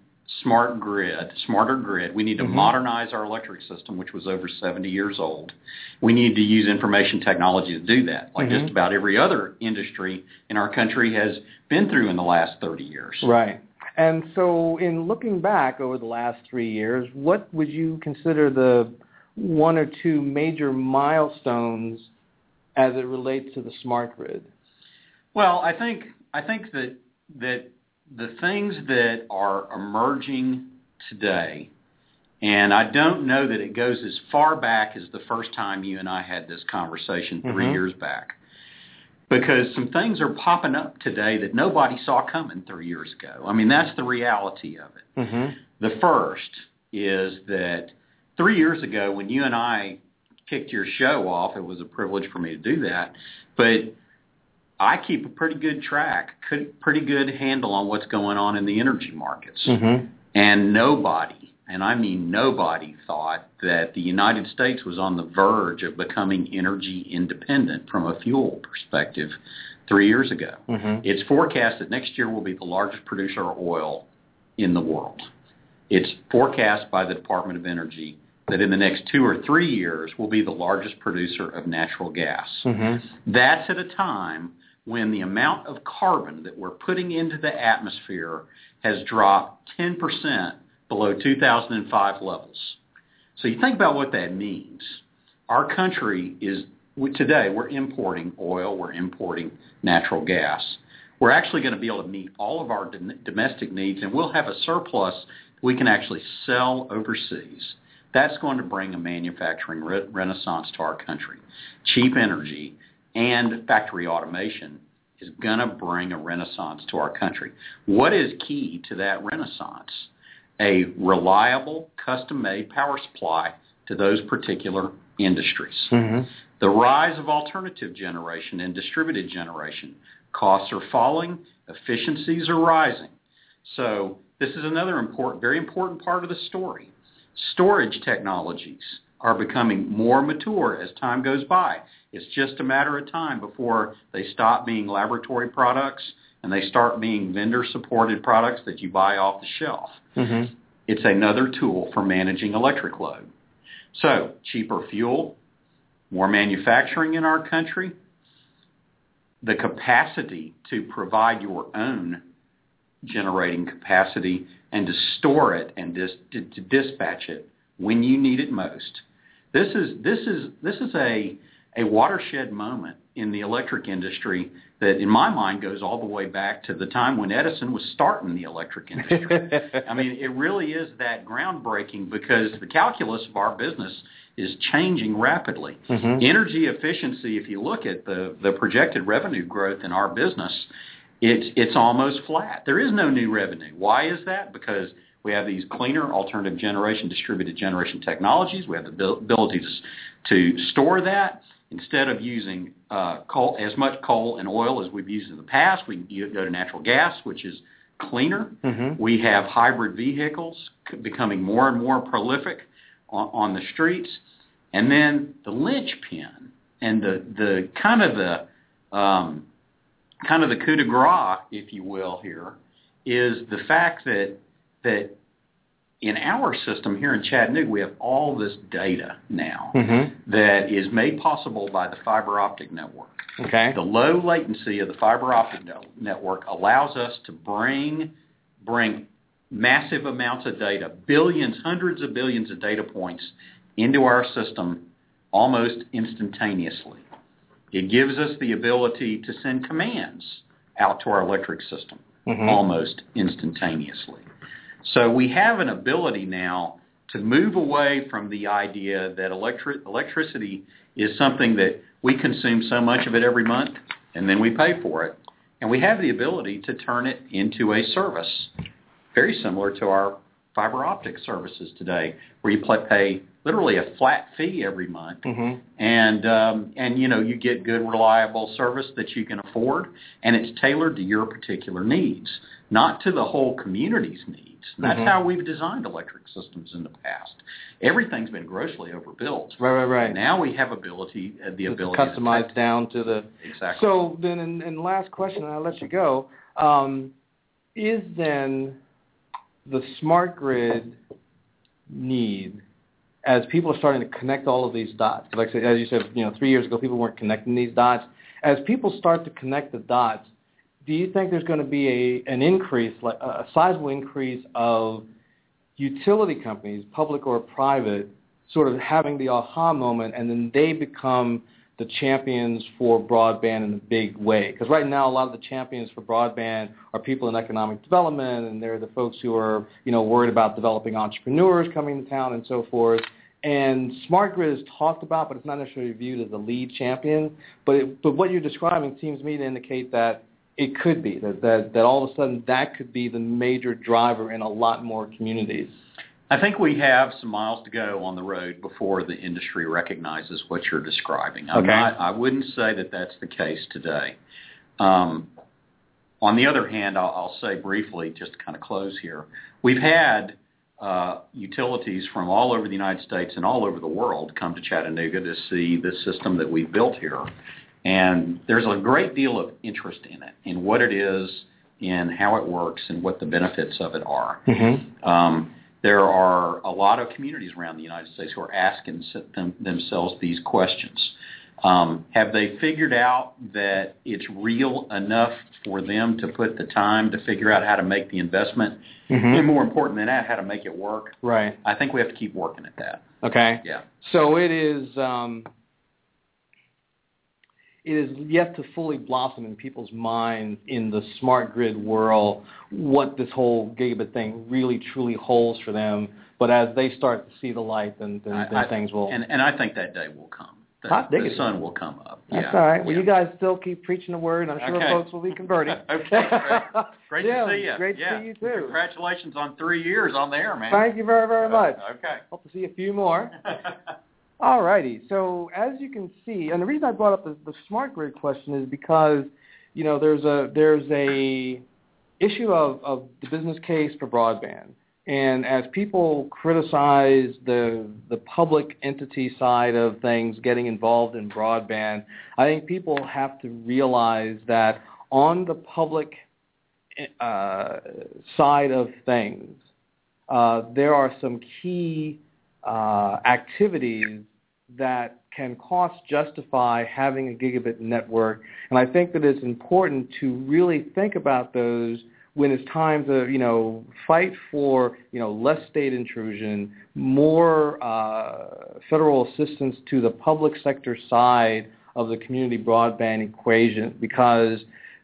smart grid, smarter grid. We need to Mhm. modernize our electric system, which was over 70 years old. We need to use information technology to do that, like Mhm. just about every other industry in our country has been through in the last 30 years. Right. And so, in looking back over the last three years, what would you consider the one or two major milestones as it relates to the smart grid? Well, I think I think that that the things that are emerging today, and I don't know that it goes as far back as the first time you and I had this conversation 3 Mhm. years back, because some things are popping up today that nobody saw coming three years ago. I mean, that's the reality of it. Mm-hmm. The first is that three years ago, when you and I kicked your show off, it was a privilege for me to do that. But I keep a pretty good track, pretty good handle on what's going on in the energy markets. Mm-hmm. And nobody, and I mean nobody, thought that the United States was on the verge of becoming energy independent from a fuel perspective three years ago. Mm-hmm. It's forecast that next year will be the largest producer of oil in the world. It's forecast by the Department of Energy that in the next two or three years will be the largest producer of natural gas. Mm-hmm. That's at a time when the amount of carbon that we're putting into the atmosphere has dropped 10% below 2005 levels. So you think about what that means. Our country is today we're importing oil, we're importing natural gas. We're actually going to be able to meet all of our domestic needs, and we'll have a surplus we can actually sell overseas. That's going to bring a manufacturing re- renaissance to our country. Cheap energy and factory automation is going to bring a renaissance to our country. What is key to that renaissance? A reliable, custom-made power supply to those particular industries. Mm-hmm. The rise of alternative generation and distributed generation. Costs are falling, efficiencies are rising. So this is another important, very important part of the story. Storage technologies are becoming more mature as time goes by. It's just a matter of time before they stop being laboratory products and they start being vendor-supported products that you buy off the shelf. Mm-hmm. It's another tool for managing electric load. So, cheaper fuel, more manufacturing in our country, the capacity to provide your own generating capacity and to store it and dis- to, to dispatch it when you need it most. This is this is this is a a watershed moment in the electric industry that in my mind goes all the way back to the time when Edison was starting the electric industry. I mean, it really is that groundbreaking because the calculus of our business is changing rapidly. Mhm. Energy efficiency, if you look at the, the projected revenue growth in our business, it's, it's almost flat. There is no new revenue. Why is that? Because we have these cleaner alternative generation, distributed generation technologies. We have the abil- ability to, to store that. Instead of using uh, coal, as much coal and oil as we've used in the past, we can go to natural gas, which is cleaner. Mm-hmm. We have hybrid vehicles becoming more and more prolific on, on the streets. And then the linchpin and the, the kind of the um, kind of the coup de grace, if you will, here is the fact that that in our system here in Chattanooga, we have all this data now Mm-hmm. that is made possible by the fiber optic network. Okay. The low latency of the fiber optic network allows us to bring bring massive amounts of data, billions, hundreds of billions of data points into our system almost instantaneously. It gives us the ability to send commands out to our electric system Mhm. almost instantaneously. So we have an ability now to move away from the idea that electric, electricity is something that we consume so much of it every month and then we pay for it. And we have the ability to turn it into a service very similar to our fiber optic services today where you pay literally a flat fee every month Mm-hmm. and um, and you know you get good reliable service that you can afford and it's tailored to your particular needs not to the whole community's needs And that's Mhm. how we've designed electric systems in the past everything's been grossly overbuilt Right, right, right. now we have ability uh, the ability customized to down to the. exactly So then, in last question, and I'll let you go. Um, is then the smart grid need, as people are starting to connect all of these dots? Like as you said, you know, three years ago, people weren't connecting these dots. As people start to connect the dots, do you think there's going to be a an increase, like a sizable increase of utility companies, public or private, sort of having the aha moment, and then they become the champions for broadband in a big way. Because right now, a lot of the champions for broadband are people in economic development, and they're the folks who are, you know, worried about developing entrepreneurs coming to town and so forth. And smart grid is talked about, but it's not necessarily viewed as a lead champion. But it, but what you're describing seems to me to indicate that it could be that, that that all of a sudden that could be the major driver in a lot more communities. I think we have some miles to go on the road before the industry recognizes what you're describing. I'm Okay. not, I wouldn't say that that's the case today. Um, on the other hand, I'll, I'll say briefly, just to kind of close here, we've had uh, utilities from all over the United States and all over the world come to Chattanooga to see the system that we've built here. And there's a great deal of interest in it, in what it is, in how it works, and what the benefits of it are. Mm-hmm. Um, there are a lot of communities around the United States who are asking them, themselves these questions. Um, have they figured out that it's real enough for them to put the time to figure out how to make the investment? Mm-hmm. And more important than that, how to make it work? Right. I think we have to keep working at that. Okay. Yeah. So it is um, it is yet to fully blossom in people's minds in the smart grid world what this whole gigabit thing really truly holds for them. But as they start to see the light, then, then, then I- things will. And, and I think that day will come. The, Hot the sun will come up. That's yeah. all right. Well, yeah. you guys still keep preaching the word, and I'm sure Okay. folks will be converting. Okay, great. Great yeah, to see you. Great yeah. to see you too. Congratulations on three years on the air, man. Thank you very, very uh, much. Okay. Hope to see a few more. All righty. So as you can see, and the reason I brought up the, the smart grid question is because, you know, there's a there's a issue of, of the business case for broadband. And as people criticize the the public entity side of things getting involved in broadband, I think people have to realize that on the public uh, side of things, uh, there are some key uh, activities that can cost justify having a gigabit network. And I think that it's important to really think about those when it's time to, you know, fight for, you know, less state intrusion, more uh, federal assistance to the public sector side of the community broadband equation because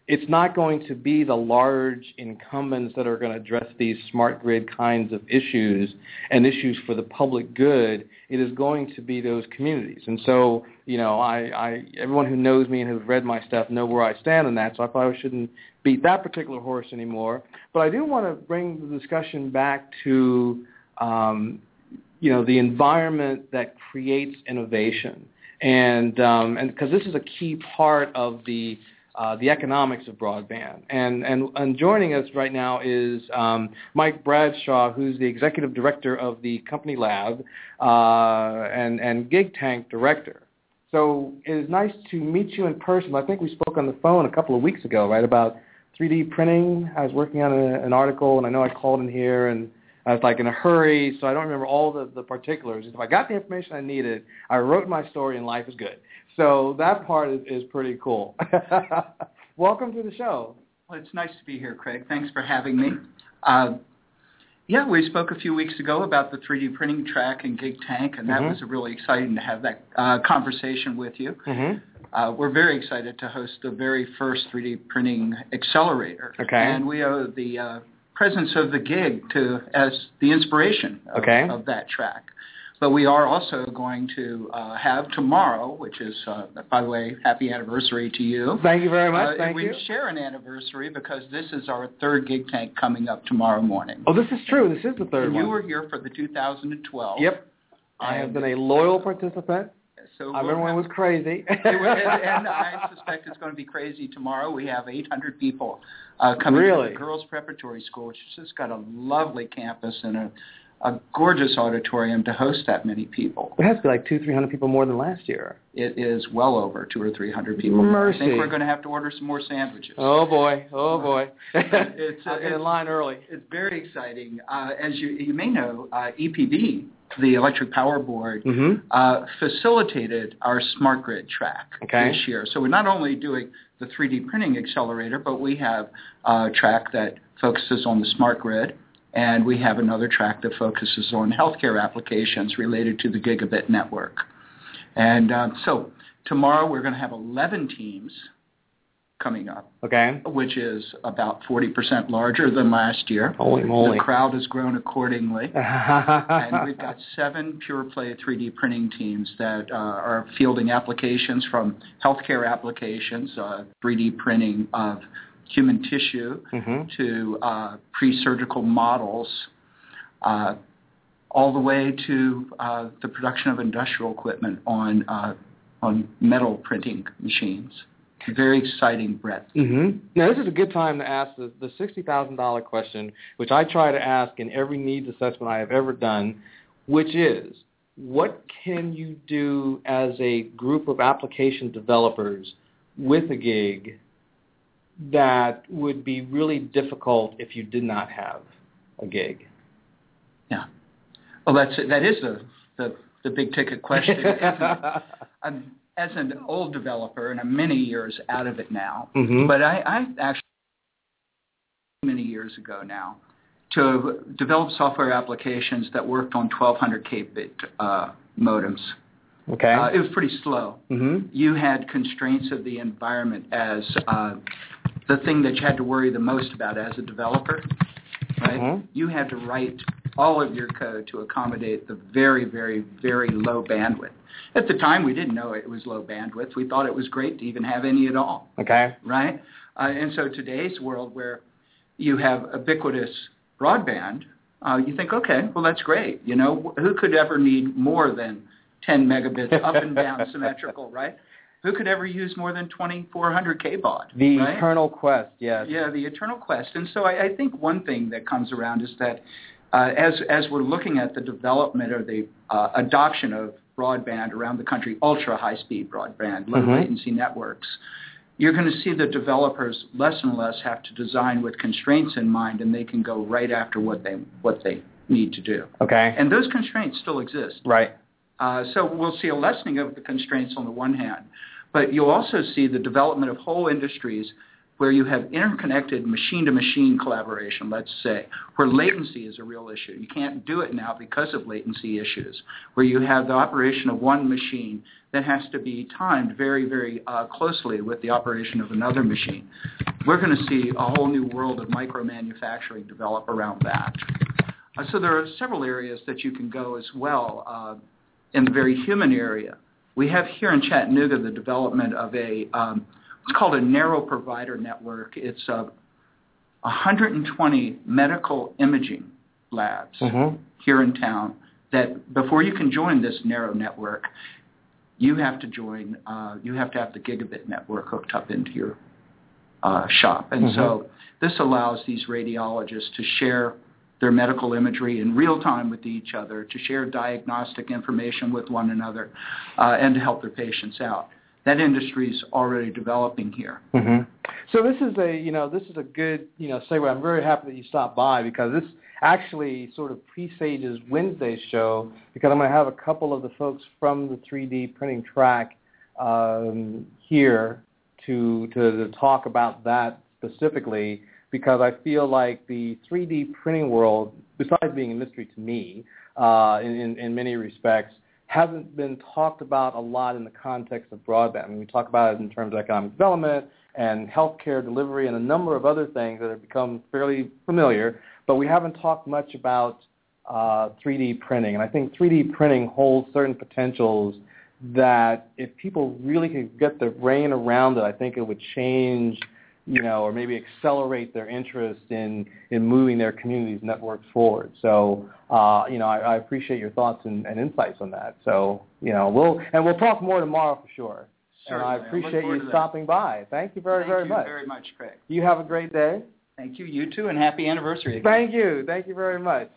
it's not going to be the large incumbents that are going to address these smart grid kinds of issues and issues for the public good. It is going to be those communities. And so, you know, I, I everyone who knows me and has read my stuff know where I stand on that, so I probably shouldn't beat that particular horse anymore. But I do want to bring the discussion back to, um, you know, the environment that creates innovation. And um, and because this is a key part of the uh, the economics of broadband. And, and, and joining us right now is um, Mike Bradshaw, who's the executive director of the Company Lab uh, and, and Gig Tank director. So it is nice to meet you in person. I think we spoke on the phone a couple of weeks ago, right, about 3D printing. I was working on a, an article, and I know I called in here, and I was like in a hurry, so I don't remember all the, the particulars. If I got the information I needed, I wrote my story, and life is good. So that part is, is pretty cool. Welcome to the show. Well, it's nice to be here, Craig. Thanks for having me. Uh, yeah, we spoke a few weeks ago about the 3D printing track and Gig Tank, and that Mhm. was really exciting to have that uh, conversation with you. Mm-hmm. Uh, we're very excited to host the very first 3D printing accelerator. Okay. And we owe the uh, presence of the gig to as the inspiration of, Okay. of that track. But we are also going to uh, have tomorrow, which is, uh, by the way, happy anniversary to you. Thank you very much. Uh, Thank we you. share an anniversary because this is our third gig tank coming up tomorrow morning. Oh, this is true. This is the third and one. you were here for the 2012. Yep. I have been a loyal participant. So I remember when it was crazy. It was- and, and I suspect it's going to be crazy tomorrow. We have 800 people uh, coming Really? to the Girls Preparatory School, which has just got a lovely campus and a, a gorgeous auditorium to host that many people. It has to be like two, three hundred people more than last year. It is well over two or three hundred people. Mercy. I think we're going to have to order some more sandwiches. Oh boy, oh boy. It's, uh, in line early. It's very exciting. Uh, as you, you may know, uh, EPB, the Electric Power Board, Mm-hmm. uh, facilitated our smart grid track Okay. this year. So we're not only doing the 3D printing accelerator, but we have a track that focuses on the smart grid, and we have another track that focuses on healthcare applications related to the gigabit network. And um, so tomorrow we're going to have 11 teams coming up, Okay. which is about 40% larger than last year. Holy moly. The crowd has grown accordingly and we've got seven pure play 3D printing teams that uh, are fielding applications from healthcare applications, uh, 3D printing of human tissue, Mhm. to uh, pre-surgical models, uh, all the way to uh, the production of industrial equipment on uh, on metal printing machines. Very exciting breadth. Mm-hmm. Now, this is a good time to ask the, the $60,000 question, which I try to ask in every needs assessment I have ever done, which is, what can you do as a group of application developers with a gig that would be really difficult if you did not have a gig? Yeah. Well, that's that is the the, the big ticket question. I'm, as an old developer, and I'm many years out of it now, Mhm. but I, I actually many years ago now to develop software applications that worked on 1200 bit uh, modems. Okay. Uh, it was pretty slow. mm-hmm. You had constraints of the environment as uh, the thing that you had to worry the most about as a developer, right? Mhm. You had to write all of your code to accommodate the very, very, very low bandwidth. At the time, we didn't know it was low bandwidth. We thought it was great to even have any at all, Okay. right? Uh, and so today's world where you have ubiquitous broadband, uh, you think, okay, well, that's great. You know, who could ever need more than 10 megabits up and down symmetrical, right? Who could ever use more than 2400 kbaud? The right? eternal quest, yes. Yeah, the eternal quest. And so I, I think one thing that comes around is that uh, as as we're looking at the development or the uh, adoption of broadband around the country, ultra high speed broadband, low Mhm. latency networks, you're going to see the developers less and less have to design with constraints in mind, and they can go right after what they what they need to do. Okay. And those constraints still exist. right. Uh, so we'll see a lessening of the constraints on the one hand, but you'll also see the development of whole industries where you have interconnected machine-to-machine collaboration, let's say, where latency is a real issue. You can't do it now because of latency issues, where you have the operation of one machine that has to be timed very, very uh, closely with the operation of another machine. We're going to see a whole new world of micro-manufacturing develop around that. Uh, so there are several areas that you can go as well. Uh, in the very human area. We have here in Chattanooga the development of a, um, it's called a narrow provider network. It's uh, 120 medical imaging labs Mm-hmm. here in town that before you can join this narrow network, you have to join, uh, you have to have the gigabit network hooked up into your uh, shop. And so this allows these radiologists to share their medical imagery in real time with each other, to share diagnostic information with one another, uh, and to help their patients out. that industry is already developing here. Mm-hmm. So this is a you know this is a good you know segue. I'm very happy that you stopped by because this actually sort of presages Wednesday's show because I'm going to have a couple of the folks from the 3D printing track um, here to, to to talk about that specifically because I feel like the 3D printing world, besides being a mystery to me uh, in, in, many respects, hasn't been talked about a lot in the context of broadband. I mean, we talk about it in terms of economic development and healthcare delivery and a number of other things that have become fairly familiar, but we haven't talked much about uh, 3D printing. And I think 3D printing holds certain potentials that if people really could get their brain around it, I think it would change, you know, or maybe accelerate their interest in, in moving their community's networks forward. So, uh, you know, I, I appreciate your thoughts and, and insights on that. So, you know, we'll, and we'll talk more tomorrow for sure. Certainly. And I appreciate look you stopping by. Thank you very, Thank very you much. very much, Craig. You have a great day. Thank you. You too, and happy anniversary. Again. Thank you. Thank you very much.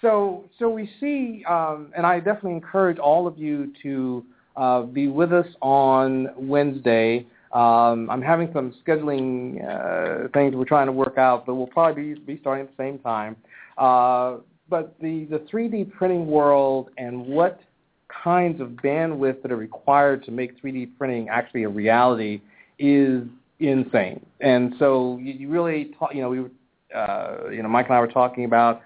So, so we see, um, and I definitely encourage all of you to uh, be with us on Wednesday. Um, I'm having some scheduling uh, things we're trying to work out, but we'll probably be, be starting at the same time. Uh, but the, the 3D printing world and what kinds of bandwidth that are required to make 3D printing actually a reality is insane. And so you, you really, talk, you know, we, were, uh, you know, Mike and I were talking about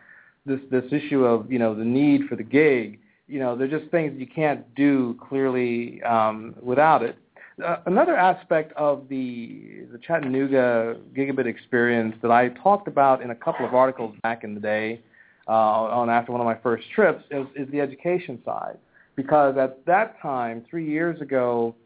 this this issue of you know the need for the gig. You know, they're just things you can't do clearly um, without it. Uh, another aspect of the the Chattanooga gigabit experience that I talked about in a couple of articles back in the day uh, on after one of my first trips is, is the education side. Because at that time, three years ago,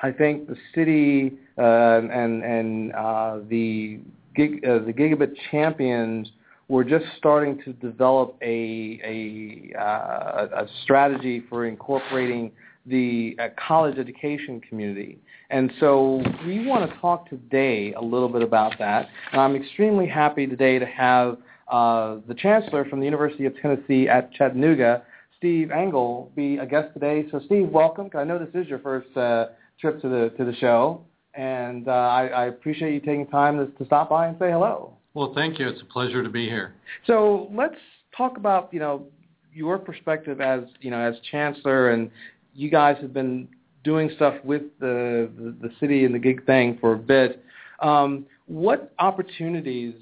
I think the city uh, and and uh, the gig, uh, the gigabit champions were just starting to develop a a, uh, a strategy for incorporating the uh, college education community. And so we want to talk today a little bit about that. And I'm extremely happy today to have uh, the chancellor from the University of Tennessee at Chattanooga, Steve Angle, be a guest today. So Steve, welcome. I know this is your first uh, trip to the to the show, and uh, I, I, appreciate you taking time to, to, stop by and say hello. Well, thank you. It's a pleasure to be here. So let's talk about you know your perspective as you know as chancellor, and you guys have been doing stuff with the the, the city and the gig thing for a bit. Um, what opportunities,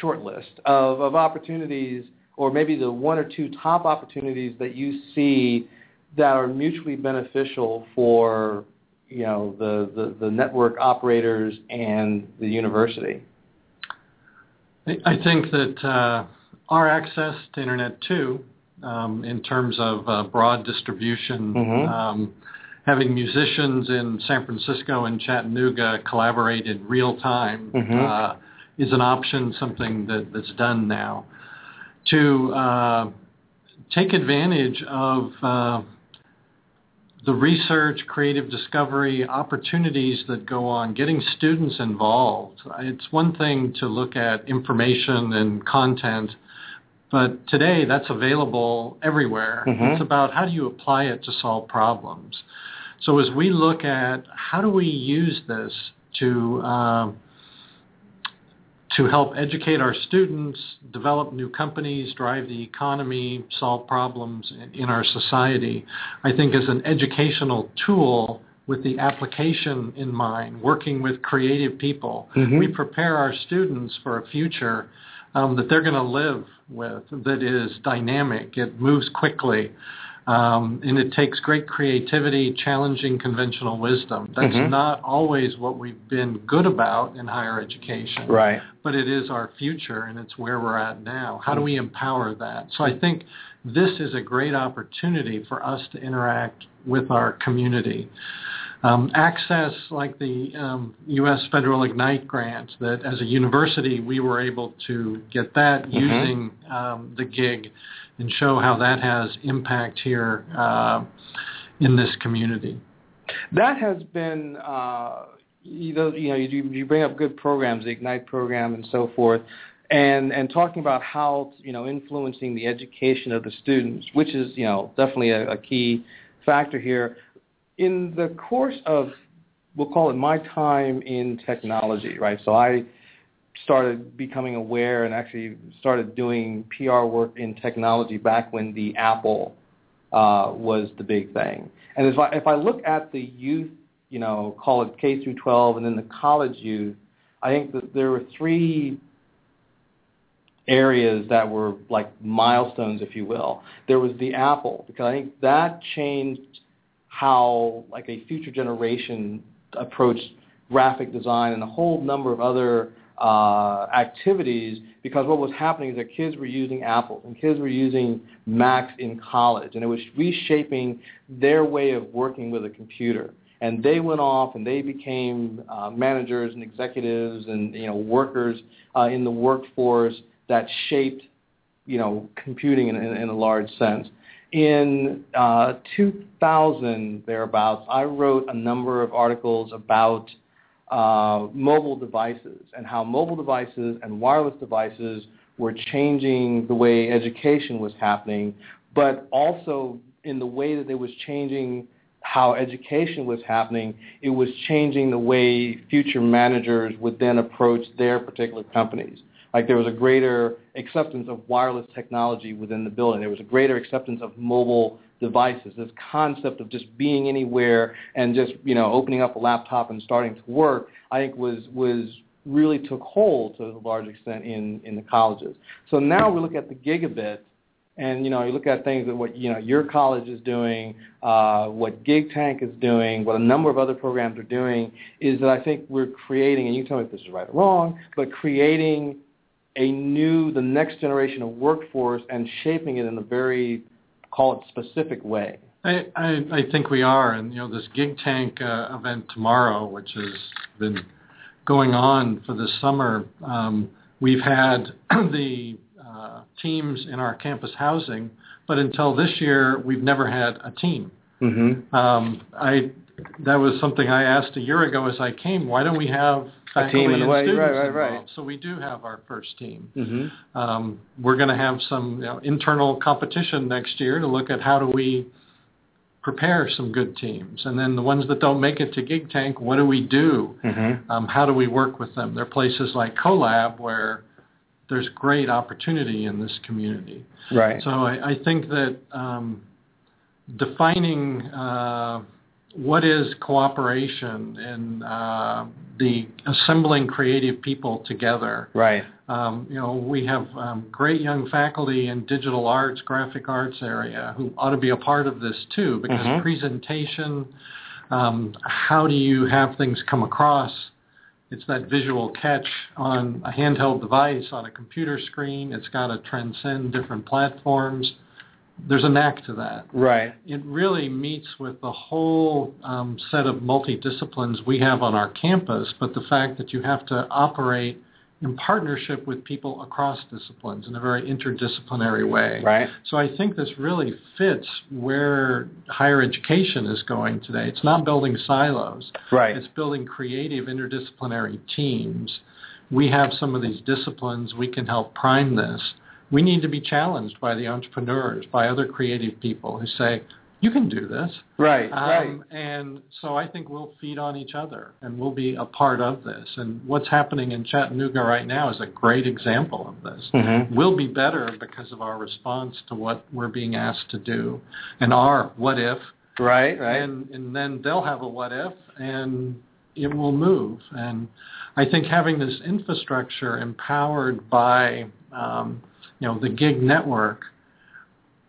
short list of, of opportunities, or maybe the one or two top opportunities that you see that are mutually beneficial for you know the, the, the network operators and the university? I think that uh, our access to Internet2, um, in terms of uh, broad distribution, mm-hmm. um, having musicians in San Francisco and Chattanooga collaborate in real time mm-hmm. uh, is an option, something that, that's done now. To uh, take advantage of uh, the research, creative discovery opportunities that go on, getting students involved. It's one thing to look at information and content, but today that's available everywhere. Mm-hmm. It's about how do you apply it to solve problems. So as we look at how do we use this to uh, to help educate our students, develop new companies, drive the economy, solve problems in our society, I think as an educational tool with the application in mind, working with creative people, mm-hmm. we prepare our students for a future um, that they're going to live with that is dynamic. It moves quickly. Um, and it takes great creativity, challenging conventional wisdom. That's mm-hmm. not always what we've been good about in higher education. Right. But it is our future, and it's where we're at now. How do we empower that? So I think this is a great opportunity for us to interact with our community. Um, access like the um, U.S. Federal Ignite grant that as a university we were able to get that mm-hmm. using um, the gig and show how that has impact here uh, in this community. That has been, uh, you know, you, know you, you bring up good programs, the Ignite program and so forth, and, and talking about how, you know, influencing the education of the students, which is, you know, definitely a, a key factor here. In the course of, we'll call it my time in technology, right? So I started becoming aware and actually started doing PR work in technology back when the Apple uh, was the big thing. And if I, if I look at the youth, you know, call it K through 12, and then the college youth, I think that there were three areas that were like milestones, if you will. There was the Apple, because I think that changed how like a future generation approached graphic design and a whole number of other uh, activities because what was happening is that kids were using Apples and kids were using Macs in college and it was reshaping their way of working with a computer. And they went off and they became uh, managers and executives and you know workers uh, in the workforce that shaped you know computing in, in, in a large sense. In uh, 2000 thereabouts, I wrote a number of articles about uh, mobile devices and how mobile devices and wireless devices were changing the way education was happening, but also in the way that it was changing how education was happening, it was changing the way future managers would then approach their particular companies. Like there was a greater acceptance of wireless technology within the building. There was a greater acceptance of mobile devices. This concept of just being anywhere and just you know opening up a laptop and starting to work, I think was was really took hold to a large extent in in the colleges. So now we look at the gigabit, and you know you look at things that what you know your college is doing, uh, what GigTank is doing, what a number of other programs are doing, is that I think we're creating, and you tell me if this is right or wrong, but creating a new, the next generation of workforce and shaping it in a very call it specific way? I, I, I think we are, and you know this GigTank uh, event tomorrow, which has been going on for the summer. Um, we've had the uh, teams in our campus housing, but until this year, we've never had a team. Mm-hmm. Um, I that was something I asked a year ago as I came. Why don't we have faculty and way. students right, right, right. involved? So we do have our first team. Mm-hmm. Um, we're going to have some you know, internal competition next year to look at how do we prepare some good teams, and then the ones that don't make it to Gig Tank, what do we do? Mm-hmm. Um, how do we work with them? There are places like CoLab where there's great opportunity in this community. Right. So I, I think that um, defining uh, what is cooperation and uh, the assembling creative people together. Right. Um, you know, we have um, great young faculty in digital arts, graphic arts area who ought to be a part of this too, because Mhm. presentation, um, how do you have things come across? It's that visual catch on a handheld device, on a computer screen. It's got to transcend different platforms there's a knack to that. Right. It really meets with the whole um, set of multidisciplines we have on our campus, but the fact that you have to operate in partnership with people across disciplines in a very interdisciplinary way. Right. So I think this really fits where higher education is going today. It's not building silos. Right. It's building creative interdisciplinary teams. We have some of these disciplines. We can help prime this we need to be challenged by the entrepreneurs, by other creative people who say, you can do this. Right, um, right. And so I think we'll feed on each other and we'll be a part of this. And what's happening in Chattanooga right now is a great example of this. Mm-hmm. We'll be better because of our response to what we're being asked to do and our what if. Right, right. And, and then they'll have a what if and it will move. And I think having this infrastructure empowered by um, you know, the gig network,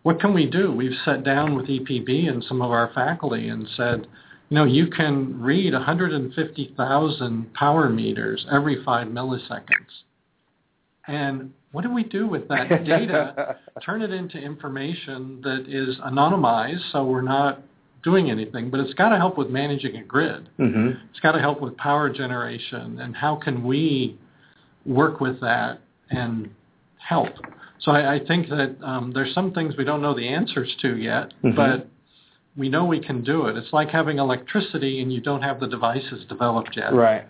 what can we do? We've sat down with EPB and some of our faculty and said, you know, you can read 150,000 power meters every five milliseconds. And what do we do with that data? Turn it into information that is anonymized so we're not doing anything, but it's got to help with managing a grid. Mm-hmm. It's got to help with power generation and how can we work with that and help. So I, I think that um, there's some things we don't know the answers to yet, Mhm. but we know we can do it. It's like having electricity and you don't have the devices developed yet. Right.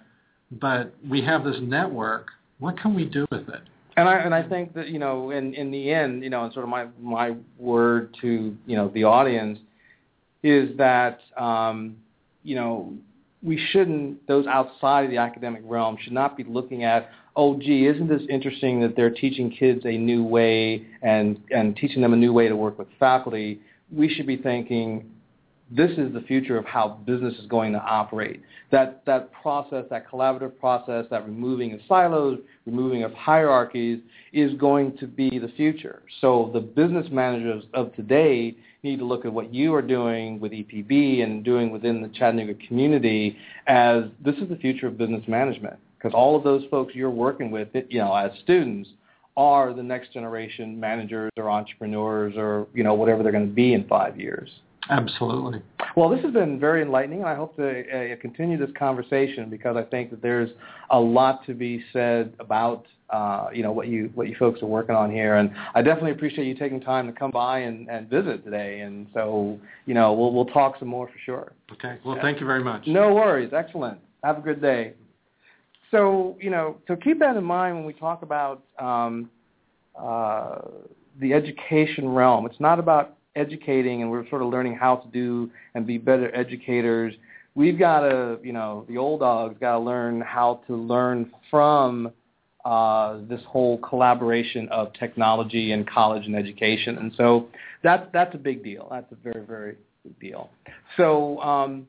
But we have this network. What can we do with it? And I and I think that you know, in in the end, you know, and sort of my my word to you know the audience, is that um, you know we shouldn't those outside of the academic realm should not be looking at oh gee isn't this interesting that they're teaching kids a new way and and teaching them a new way to work with faculty we should be thinking this is the future of how business is going to operate. That that process, that collaborative process, that removing of silos, removing of hierarchies is going to be the future. So the business managers of today need to look at what you are doing with EPB and doing within the Chattanooga community as this is the future of business management. Because all of those folks you're working with, you know, as students, are the next generation managers or entrepreneurs or you know whatever they're going to be in five years. Absolutely. Well, this has been very enlightening, and I hope to uh, continue this conversation because I think that there's a lot to be said about uh, you know what you what you folks are working on here, and I definitely appreciate you taking time to come by and, and visit today. And so you know we'll we'll talk some more for sure. Okay. Well, thank you very much. No worries. Excellent. Have a good day. So you know, so keep that in mind when we talk about um, uh, the education realm. It's not about educating and we're sort of learning how to do and be better educators, we've got to, you know, the old dogs got to learn how to learn from uh, this whole collaboration of technology and college and education. And so that's, that's a big deal. That's a very, very big deal. So um,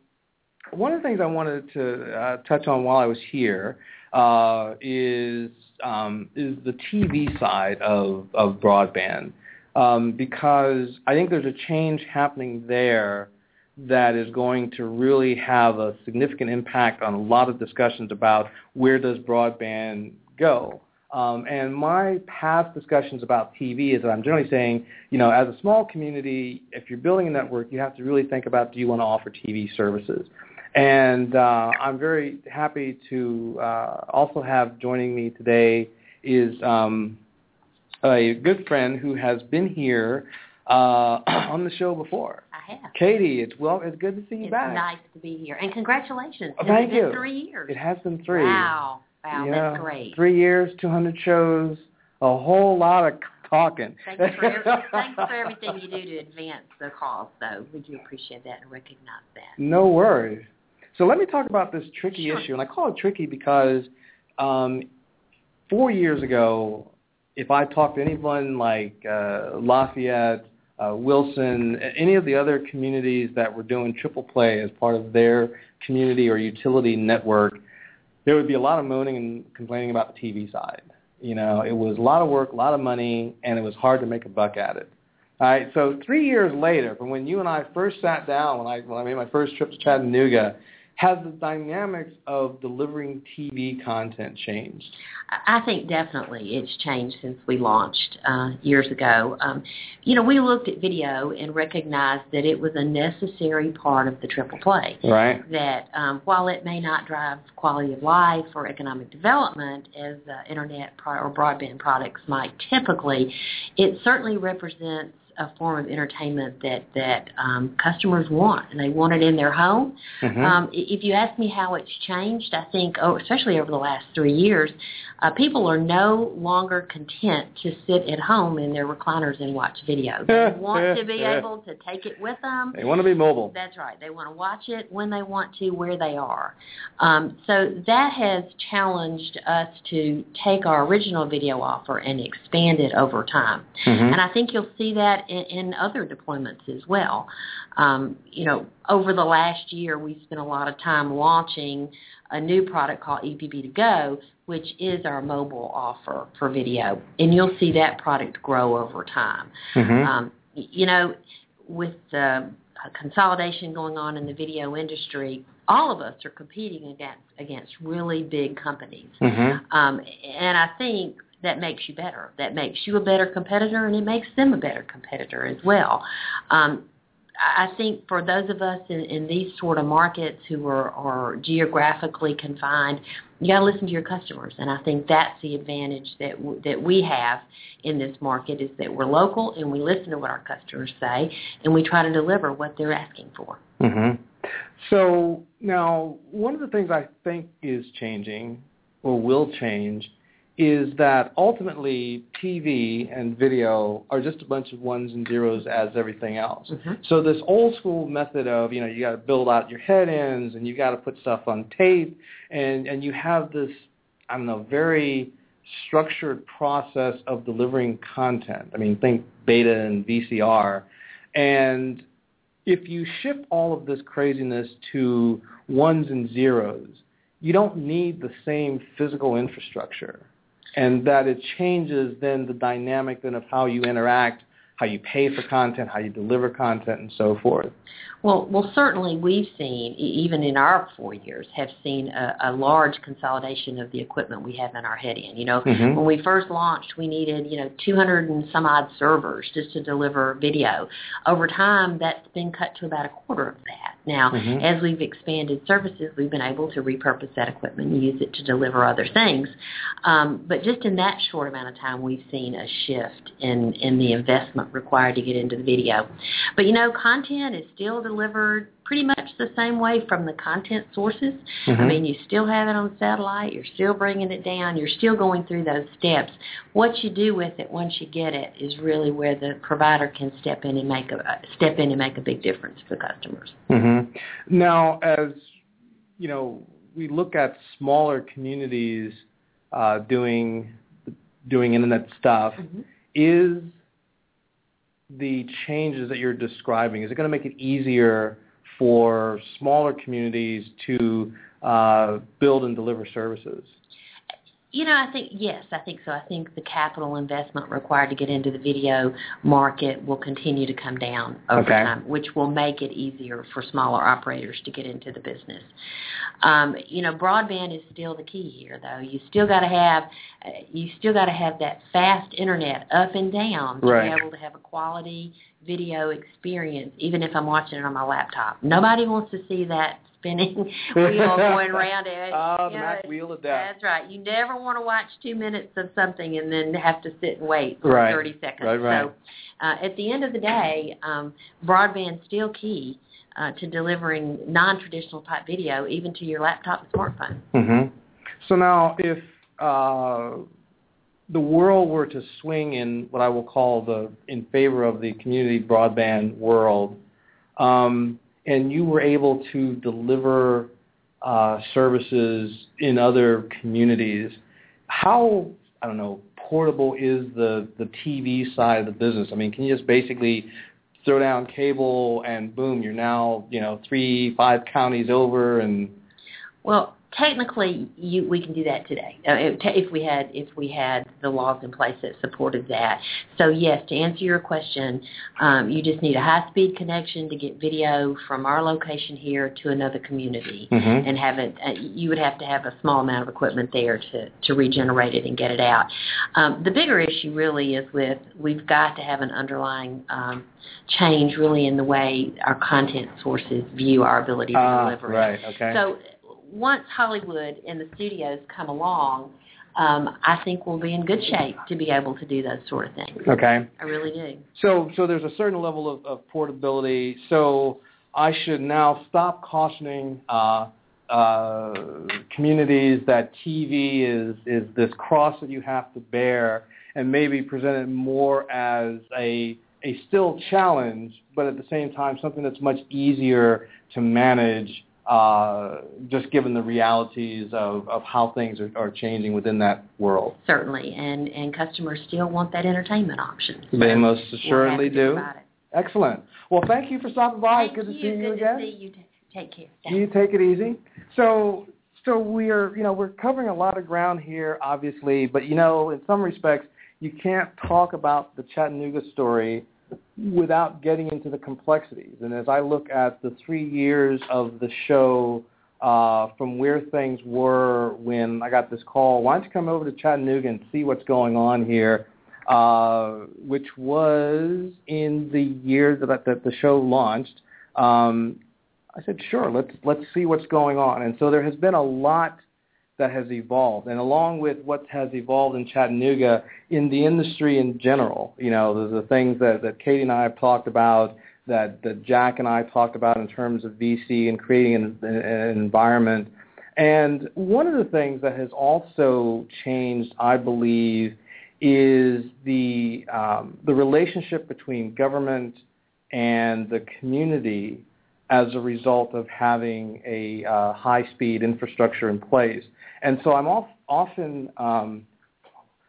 one of the things I wanted to uh, touch on while I was here uh, is um, is the TV side of, of broadband um, because I think there's a change happening there that is going to really have a significant impact on a lot of discussions about where does broadband go. Um, and my past discussions about TV is that I'm generally saying, you know, as a small community, if you're building a network, you have to really think about do you want to offer TV services. And uh, I'm very happy to uh, also have joining me today is um, a good friend who has been here uh, on the show before. I have. Katie, it's well, it's good to see you back. it's back. nice to be here, and congratulations. Oh, thank it's you. Been three years. It has been three. Wow, wow, you that's know, great. Three years, 200 shows, a whole lot of talking. Thanks for, every, thanks for everything you do to advance the cause, though. We do appreciate that and recognize that. No worries. So let me talk about this tricky Sure. issue, and I call it tricky because um, four years ago, if I talked to anyone like uh, Lafayette, uh, Wilson, any of the other communities that were doing triple play as part of their community or utility network, there would be a lot of moaning and complaining about the TV side. You know, it was a lot of work, a lot of money, and it was hard to make a buck at it. All right, so three years later, from when you and I first sat down, when I when I made my first trip to Chattanooga, has the dynamics of delivering TV content changed? I think definitely it's changed since we launched uh, years ago. Um, you know, we looked at video and recognized that it was a necessary part of the triple play. Right. That um, while it may not drive quality of life or economic development as uh, internet pro- or broadband products might typically, it certainly represents a form of entertainment that that um, customers want, and they want it in their home. Mhm. Um, if you ask me how it's changed, I think, oh, especially over the last three years, uh, people are no longer content to sit at home in their recliners and watch video. They want to be able to take it with them. They want to be mobile. That's right. They want to watch it when they want to, where they are. Um, so that has challenged us to take our original video offer and expand it over time. Mhm. And I think you'll see that in, in other deployments as well. Um, you know, over the last year, we spent a lot of time launching a new product called EPB to Go, which is our mobile offer for video. And you'll see that product grow over time. Mhm. Um, you know, with the uh, consolidation going on in the video industry, all of us are competing against against really big companies. Mhm. Um, and I think that makes you better. That makes you a better competitor, and it makes them a better competitor as well. Um, I think for those of us in, in these sort of markets who are, are geographically confined, you got to listen to your customers, and I think that's the advantage that w- that we have in this market is that we're local and we listen to what our customers say, and we try to deliver what they're asking for. hmm So now, one of the things I think is changing or will change is that ultimately TV and video are just a bunch of ones and zeros as everything else. Mhm. So this old school method of, you know, you got to build out your head ends and you got to put stuff on tape and and you have this I don't know, very structured process of delivering content. I mean, think beta and VCR. And if you shift all of this craziness to ones and zeros, you don't need the same physical infrastructure. And that it changes then the dynamic then of how you interact, how you pay for content, how you deliver content, and so forth. Well, well, certainly we've seen, even in our four years, have seen a, a large consolidation of the equipment we have in our head end. You know, Mhm. when we first launched, we needed, you know, 200 and some odd servers just to deliver video. Over time, that's been cut to about a quarter of that. Now, Mhm. as we've expanded services, we've been able to repurpose that equipment and use it to deliver other things. Um, but just in that short amount of time, we've seen a shift in, in the investment required to get into the video. But you know, content is still delivered pretty much the same way from the content sources. I Mhm. mean, you still have it on satellite, you're still bringing it down, you're still going through those steps. What you do with it once you get it is really where the provider can step in and make a step in and make a big difference for customers. hmm Now, as you know, we look at smaller communities uh, doing doing internet stuff. Mhm. Is the changes that you're describing is it going to make it easier for smaller communities to uh, build and deliver services? You know, I think yes, I think so. I think the capital investment required to get into the video market will continue to come down over Okay. time, which will make it easier for smaller operators to get into the business. Um, you know, broadband is still the key here, though. You still got to have uh, you still got to have that fast internet up and down to Right. be able to have a quality video experience, even if I'm watching it on my laptop. Nobody wants to see that spinning wheel going around it. Ah, the You know, Mac wheel of death. that's right. You never want to watch two minutes of something and then have to sit and wait for Right. 30 seconds. Right, right. So uh, at the end of the day, um, broadband's still key uh, to delivering non-traditional type video, even to your laptop and smartphone. Mm-hmm. So now, if uh, the world were to swing in what I will call the in favor of the community broadband world, um, and you were able to deliver uh, services in other communities, how I don't know portable is the the TV side of the business? I mean, can you just basically throw down cable and boom, you're now you know three five counties over and Well, technically, you, we can do that today uh, if, we had if we had the laws in place that supported that. So yes, to answer your question, um, you just need a high speed connection to get video from our location here to another community, Mhm. and have it. Uh, you would have to have a small amount of equipment there to to regenerate it and get it out. Um, the bigger issue really is with we've got to have an underlying um, change really in the way our content sources view our ability to Ah, deliver it. right, okay. So once Hollywood and the studios come along, um, I think we'll be in good shape to be able to do those sort of things. okay. I really do. So, so there's a certain level of, of portability. So I should now stop cautioning uh, uh, communities that TV is is this cross that you have to bear, and maybe present it more as a a still challenge, but at the same time something that's much easier to manage. Uh, just given the realities of, of how things are, are changing within that world. Certainly, and and customers still want that entertainment option. So They most assuredly to do. Excellent. Well, thank you for stopping by. Thank Good to you. see you Good again. to see you. T- Take care. You take it easy. So, so we are, you know, we're covering a lot of ground here, obviously, but you know, in some respects, you can't talk about the Chattanooga story without getting into the complexities. And as I look at the three years of the show, uh, from where things were when I got this call, why don't you come over to Chattanooga and see what's going on here? Uh, which was in the year that, that the show launched. Um, I said, sure, let's let's see what's going on. And so there has been a lot that has evolved, and along with what has evolved in Chattanooga, in the industry in general, you know, the, the things that, that Katie and I have talked about, that, that Jack and I talked about in terms of VC and creating an, an environment, And one of the things that has also changed, I believe, is the um, the relationship between government and the community as a result of having a uh, high-speed infrastructure in place. And so I'm often um,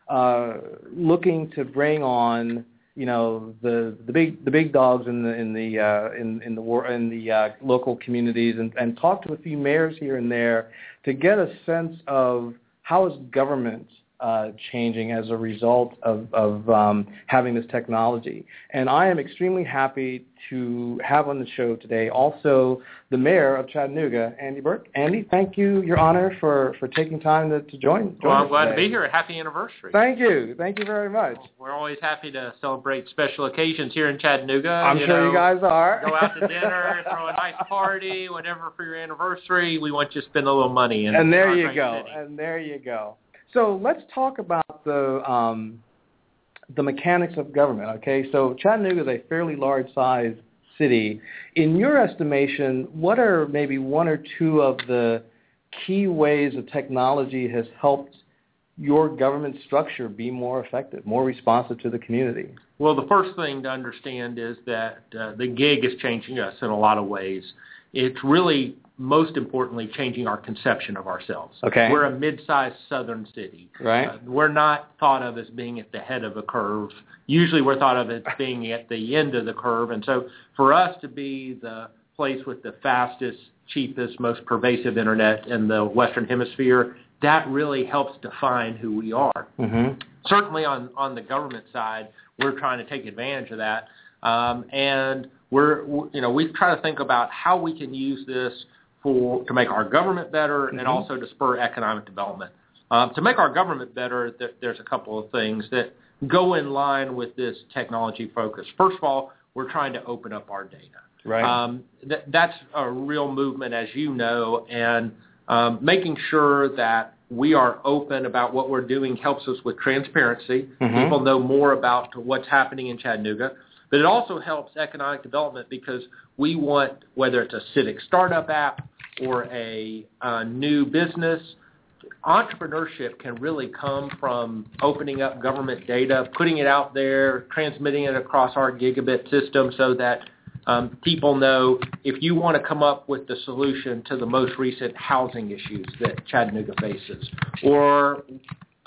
uh, looking to bring on you know the the big the big dogs in the in the uh, in in the war in the uh, local communities and, and talk to a few mayors here and there to get a sense of how is government uh, changing as a result of, of um, having this technology. And I am extremely happy to have on the show today also the mayor of Chattanooga, Andy Berke. Andy, thank you, Your Honor, for, for taking time to, to join, join Well, I'm glad today. to be here. Happy anniversary. Thank you. Thank you very much. We're always happy to celebrate special occasions here in Chattanooga. I'm you sure know, you guys are. go out to dinner, throw a nice party, whatever for your anniversary. We want you to spend a little money. In and there you go. city. And there you go. So let's talk about the um, the mechanics of government. Okay, so Chattanooga is a fairly large size city. In your estimation, what are maybe one or two of the key ways that technology has helped your government structure be more effective, more responsive to the community? Well, the first thing to understand is that uh, the gig is changing us in a lot of ways. It's really, most importantly, changing our conception of ourselves. Okay. We're a mid-sized southern city. Right. Uh, we're not thought of as being at the head of a curve. Usually we're thought of as being at the end of the curve. And so for us to be the place with the fastest, cheapest, most pervasive internet in the Western Hemisphere, that really helps define who we are Mm-hmm. certainly on on the government side, we're trying to take advantage of that, um, and we're you know we try to think about how we can use this for to make our government better and Mhm. also to spur economic development. Um, to make our government better, th- there's a couple of things that go in line with this technology focus. First of all, we're trying to open up our data. Right. Um, th- that's a real movement, as you know, and um, making sure that we are open about what we're doing helps us with transparency. Mhm. People know more about what's happening in Chattanooga. But it also helps economic development because we want, whether it's a civic startup app or a uh, new business, entrepreneurship can really come from opening up government data, putting it out there, transmitting it across our gigabit system so that um, people know if you want to come up with the solution to the most recent housing issues that Chattanooga faces, or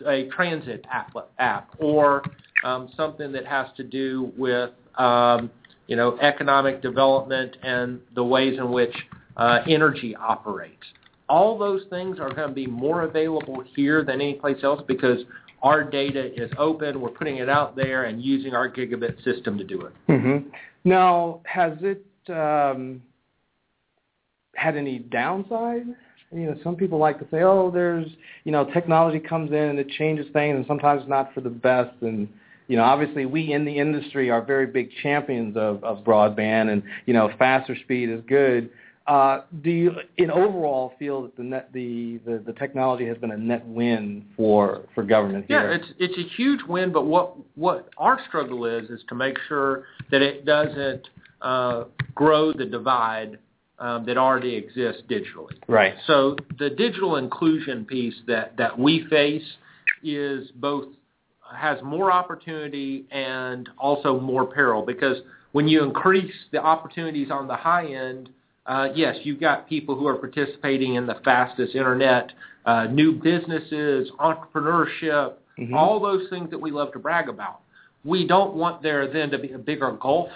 a transit app, app or um, something that has to do with um, you know economic development and the ways in which uh, energy operates. All those things are going to be more available here than anyplace else because our data is open. We're putting it out there and using our gigabit system to do it. Mm-hmm. Now, has it um, had any downside? You know, some people like to say, "Oh, there's you know, technology comes in and it changes things, and sometimes not for the best." And you know, obviously, we in the industry are very big champions of, of broadband, and you know, faster speed is good. Uh, do you, in overall, feel that the technology has been a net win for for government here? Yeah, it's it's a huge win, but what what our struggle is is to make sure that it doesn't uh, grow the divide um, that already exists digitally. right. So the digital inclusion piece that that we face is both has more opportunity and also more peril because when you increase the opportunities on the high end, uh, yes, you've got people who are participating in the fastest internet, uh, new businesses, entrepreneurship, Mhm. all those things that we love to brag about. We don't want there then to be a bigger gulf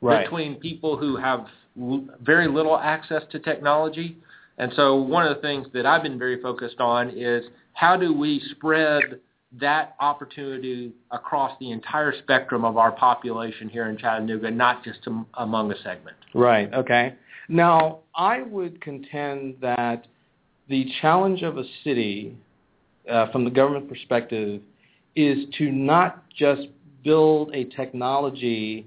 Right. between people who have l- very little access to technology. And so one of the things that I've been very focused on is how do we spread that opportunity across the entire spectrum of our population here in Chattanooga, not just am- among a segment. Right. Okay. Now, I would contend that the challenge of a city, uh, from the government perspective, is to not just build a technology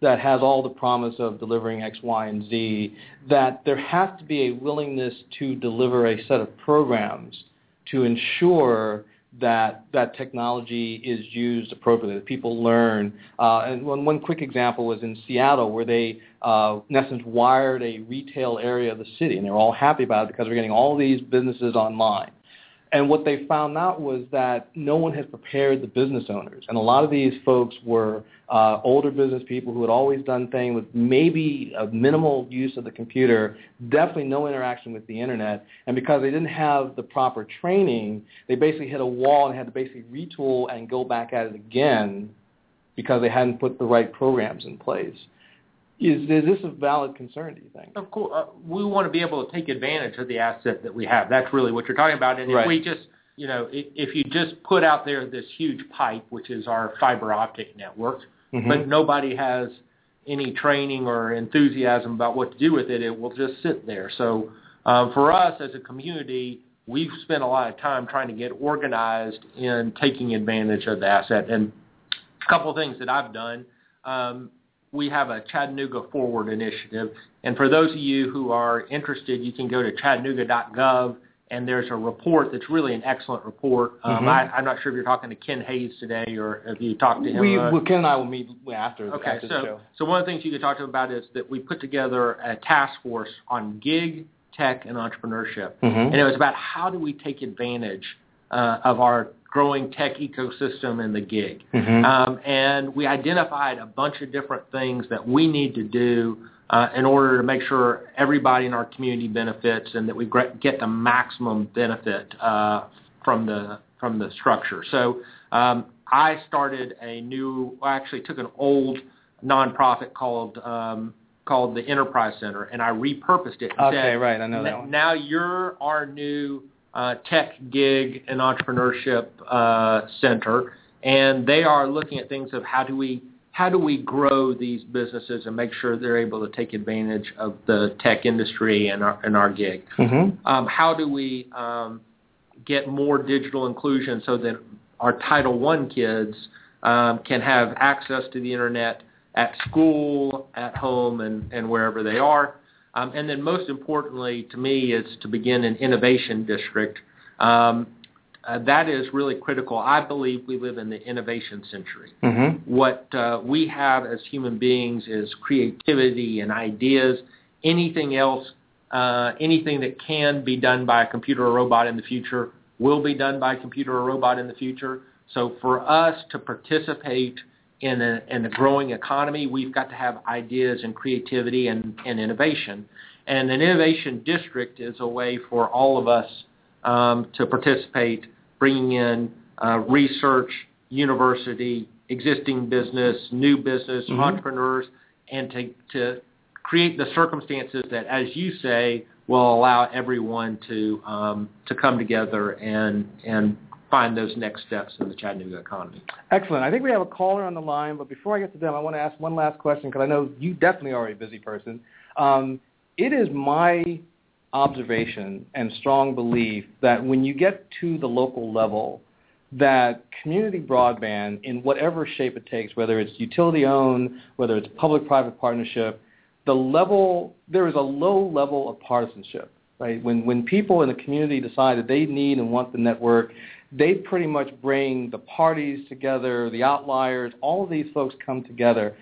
that has all the promise of delivering X, Y, and Z, that there has to be a willingness to deliver a set of programs to ensure that that technology is used appropriately, that people learn. Uh, and one, one quick example was in Seattle, where they, uh, in essence, wired a retail area of the city, and they were all happy about it because we're getting all these businesses online. And what they found out was that no one had prepared the business owners. And a lot of these folks were uh, older business people who had always done things with maybe a minimal use of the computer, definitely no interaction with the internet. And because they didn't have the proper training, they basically hit a wall and had to basically retool and go back at it again because they hadn't put the right programs in place. Is, is this a valid concern, do you think? Of course, uh, we want to be able to take advantage of the asset that we have. That's really what you're talking about. And Right. if we just, you know, if, if you just put out there this huge pipe, which is our fiber optic network, Mhm. but nobody has any training or enthusiasm about what to do with it, it will just sit there. So um, for us as a community, we've spent a lot of time trying to get organized in taking advantage of the asset. And a couple of things that I've done. Um, we have a Chattanooga Forward initiative, and for those of you who are interested, you can go to chattanooga.gov, and there's a report that's really an excellent report. Um, Mhm. I, I'm not sure if you're talking to Ken Hays today or if you talked to him. We, uh, well, Ken and I will meet after, Okay, after the so show. so one of the things you could talk to him about is that we put together a task force on gig tech and entrepreneurship, Mhm. and it was about how do we take advantage uh, of our growing tech ecosystem and the gig. Mhm. Um, and we identified a bunch of different things that we need to do uh, in order to make sure everybody in our community benefits and that we get the maximum benefit uh, from the from the structure. So um, I started a new, I actually took an old nonprofit called um, called the Enterprise Center, and I repurposed it. And Okay, said, right, I know that one." Now you're our new uh, tech gig and entrepreneurship uh, center, and they are looking at things of how do we how do we grow these businesses and make sure they're able to take advantage of the tech industry and our and our gig. Mhm. Um, how do we um, get more digital inclusion so that our Title One kids um, can have access to the internet at school, at home, and, and wherever they are. Um, and then most importantly to me is to begin an innovation district. Um, uh, that is really critical. I believe we live in the innovation century. Mhm. What uh, we have as human beings is creativity and ideas. Anything else, uh, anything that can be done by a computer or robot in the future will be done by a computer or robot in the future. So for us to participate in a, in a growing economy, we've got to have ideas and creativity and, and innovation. And an innovation district is a way for all of us um, to participate, bringing in uh, research, university, existing business, new business, Mhm. entrepreneurs, and to, to create the circumstances that, as you say, will allow everyone to um, to come together and and find those next steps in the Chattanooga economy. Excellent. I think we have a caller on the line, but before I get to them, I want to ask one last question because I know you definitely are a busy person. Um, it is my observation and strong belief that when you get to the local level, that community broadband, in whatever shape it takes, whether it's utility owned, whether it's public-private partnership, the level there is a low level of partisanship. Right? When when people in the community decide that they need and want the network, they pretty much bring the parties together, the outliers, all of these folks come together.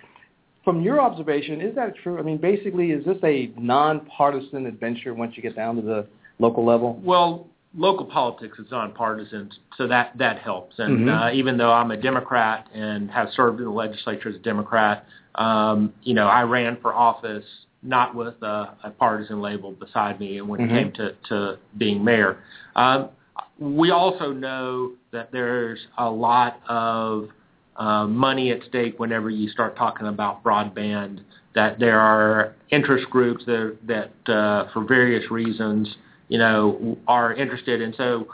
From your observation, is that true? I mean, basically, is this a nonpartisan adventure once you get down to the local level? Well, local politics is nonpartisan, so that that helps. And Mhm. uh, even though I'm a Democrat and have served in the legislature as a Democrat, um, you know, I ran for office not with a, a partisan label beside me, and when Mhm. it came to to being mayor. Um, we also know that there's a lot of uh, money at stake whenever you start talking about broadband. That there are interest groups that that uh, for various reasons, you know, are interested. And so,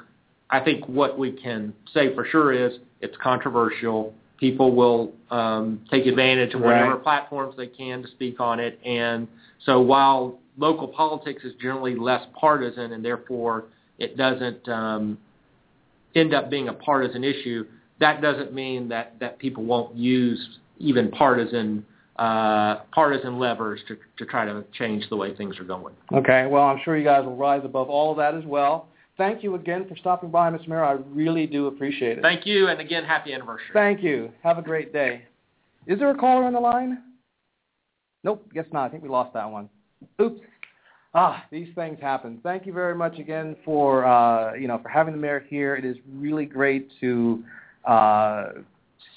I think what we can say for sure is it's controversial. People will um, take advantage of whatever Right. platforms they can to speak on it. And so, while local politics is generally less partisan, and therefore it doesn't um, end up being a partisan issue, that doesn't mean that, that people won't use even partisan uh, partisan levers to, to try to change the way things are going. Okay, well, I'm sure you guys will rise above all of that as well. thank you again for stopping by, Mr. Mayor. I really do appreciate it. Thank you, and again, happy anniversary. Thank you. Have a great day. Is there a caller on the line? Nope, guess not. I think we lost that one. Oops. Ah, these things happen. Thank you very much again for uh, you know for having the mayor here. It is really great to uh,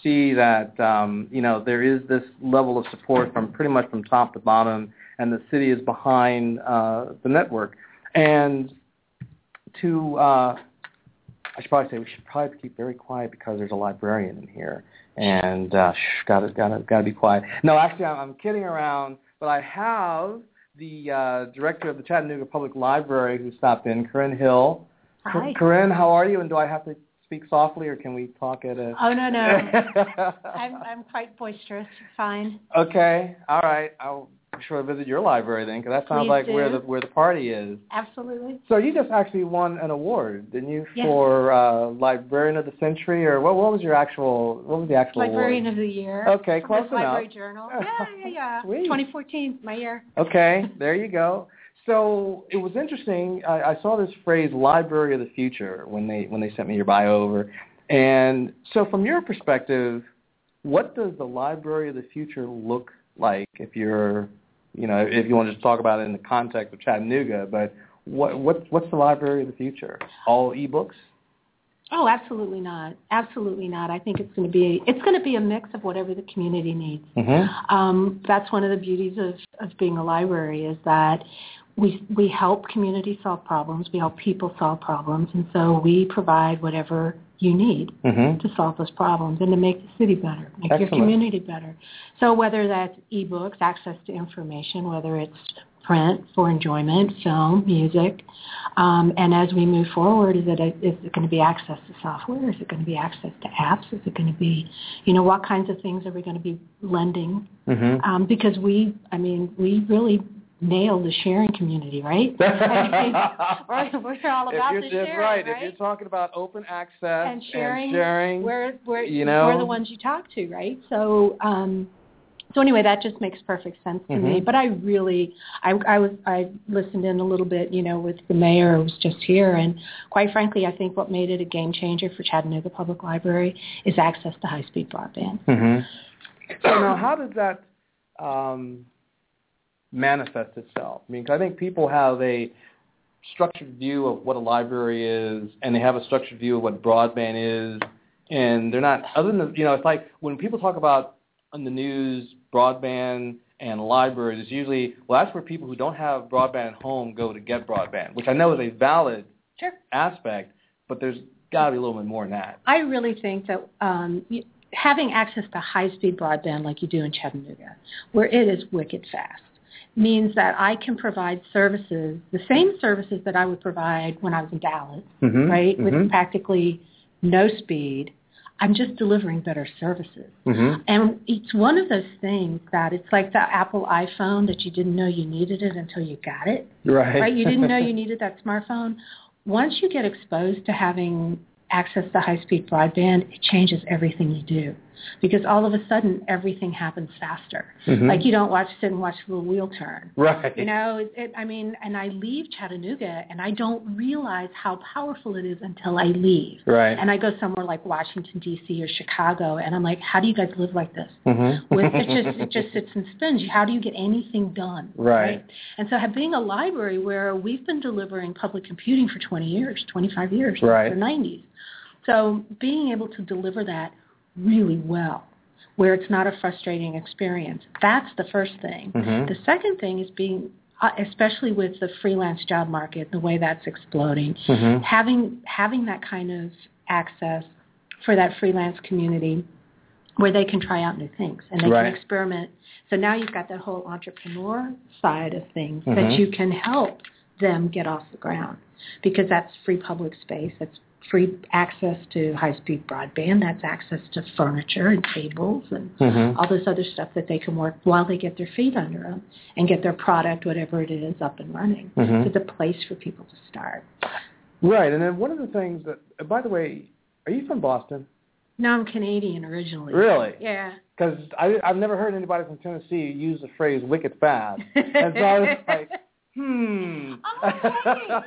see that um, you know there is this level of support from pretty much from top to bottom, and the city is behind uh, the network. And to uh, I should probably say we should probably keep very quiet because there's a librarian in here, and uh, shh, gotta gotta gotta be quiet. No, actually, I'm, I'm kidding around, but I have the uh, director of the Chattanooga Public Library who stopped in, Corinne Hill. Hi. Corinne, how are you? And do I have to speak softly, or can we talk at a? Oh no no, I'm I'm quite boisterous. Fine. Okay, all right. I'll sure visit your library then, because that sounds Please like do. where the where the party is. Absolutely. So you just actually won an award, didn't you, Yes. for uh, Librarian of the Century, or what? What was your actual? What was the actual Librarian award? of the Year. Okay, close the Library. Journal. Yeah yeah yeah. 2014, my year. Okay, there you go. So it was interesting. I, I saw this phrase "Library of the Future" when they when they sent me your bio over, and so from your perspective, what does the Library of the Future look like? If you're, you know, if you want to just talk about it in the context of Chattanooga, but what what what's the Library of the Future? All ebooks? Oh, absolutely not. Absolutely not. I think it's going to be it's going to be a mix of whatever the community needs. Mm-hmm. Um, that's one of the beauties of, of being a library is that we we help community solve problems. We help people solve problems, and so we provide whatever you need Mm-hmm. to solve those problems and to make the city better, make your community better. So whether that's ebooks, access to information, whether it's print for enjoyment, film, music, um, and as we move forward, is it a, is it going to be access to software? Is it going to be access to apps? Is it going to be, you know, what kinds of things are we going to be lending? Mm-hmm. Um, because we, I mean, we really nailed the sharing community, right? I mean, we're, we're all if about you're, the sharing, right. right? If you're talking about open access and sharing, sharing we're we're you know? we're the ones you talk to, right? So um so anyway, that just makes perfect sense to me. Mhm. But I really, I, I was, I listened in a little bit, you know, with the mayor who was just here, and quite frankly, I think what made it a game changer for Chattanooga Public Library is access to high-speed broadband. hmm So now, how does that um, manifest itself? I mean, 'cause I think people have a structured view of what a library is, and they have a structured view of what broadband is, and they're not. Other than you know, it's like when people talk about on the news broadband and libraries, it's usually well, that's where people who don't have broadband at home go to get broadband, which I know is a valid Sure. aspect, but there's got to be a little bit more than that. I really think that um, y- having access to high-speed broadband like you do in Chattanooga, where it is wicked fast, means that I can provide services, the same services that I would provide when I was in Dallas, Mhm, right, mhm. with practically no speed. I'm just delivering better services. Mm-hmm. And it's one of those things that it's like the Apple iPhone that you didn't know you needed it until you got it Right. right? You didn't know you needed that smartphone. Once you get exposed to having access to high-speed broadband, it changes everything you do because all of a sudden everything happens faster. Mhm. Like you don't watch sit and watch the wheel turn. Right. You know, it, it, I mean, and I leave Chattanooga and I don't realize how powerful it is until I leave. Right. And I go somewhere like Washington D.C. or Chicago, and I'm like, how do you guys live like this? Mm-hmm. With it just it just sits and spins. How do you get anything done? Right. And so being a library where we've been delivering public computing for 20 years, 25 years, Right. the 90s. So being able to deliver that really well, where it's not a frustrating experience, that's the first thing. Mhm. The second thing is being, uh, especially with the freelance job market, the way that's exploding, Mhm. having having that kind of access for that freelance community where they can try out new things and they Right. can experiment. So now you've got that whole entrepreneur side of things Mhm. that you can help them get off the ground because that's free public space, that's free access to high-speed broadband, that's access to furniture and tables and Mhm. all this other stuff that they can work while they get their feet under them and get their product, whatever it is, up and running. Mhm. It's a place for people to start. Right, and then one of the things that, by the way, are you from Boston? No, I'm Canadian originally. Really? Yeah. Because I've never heard anybody from Tennessee use the phrase "wicked fast," and so I was like, hmm. Oh,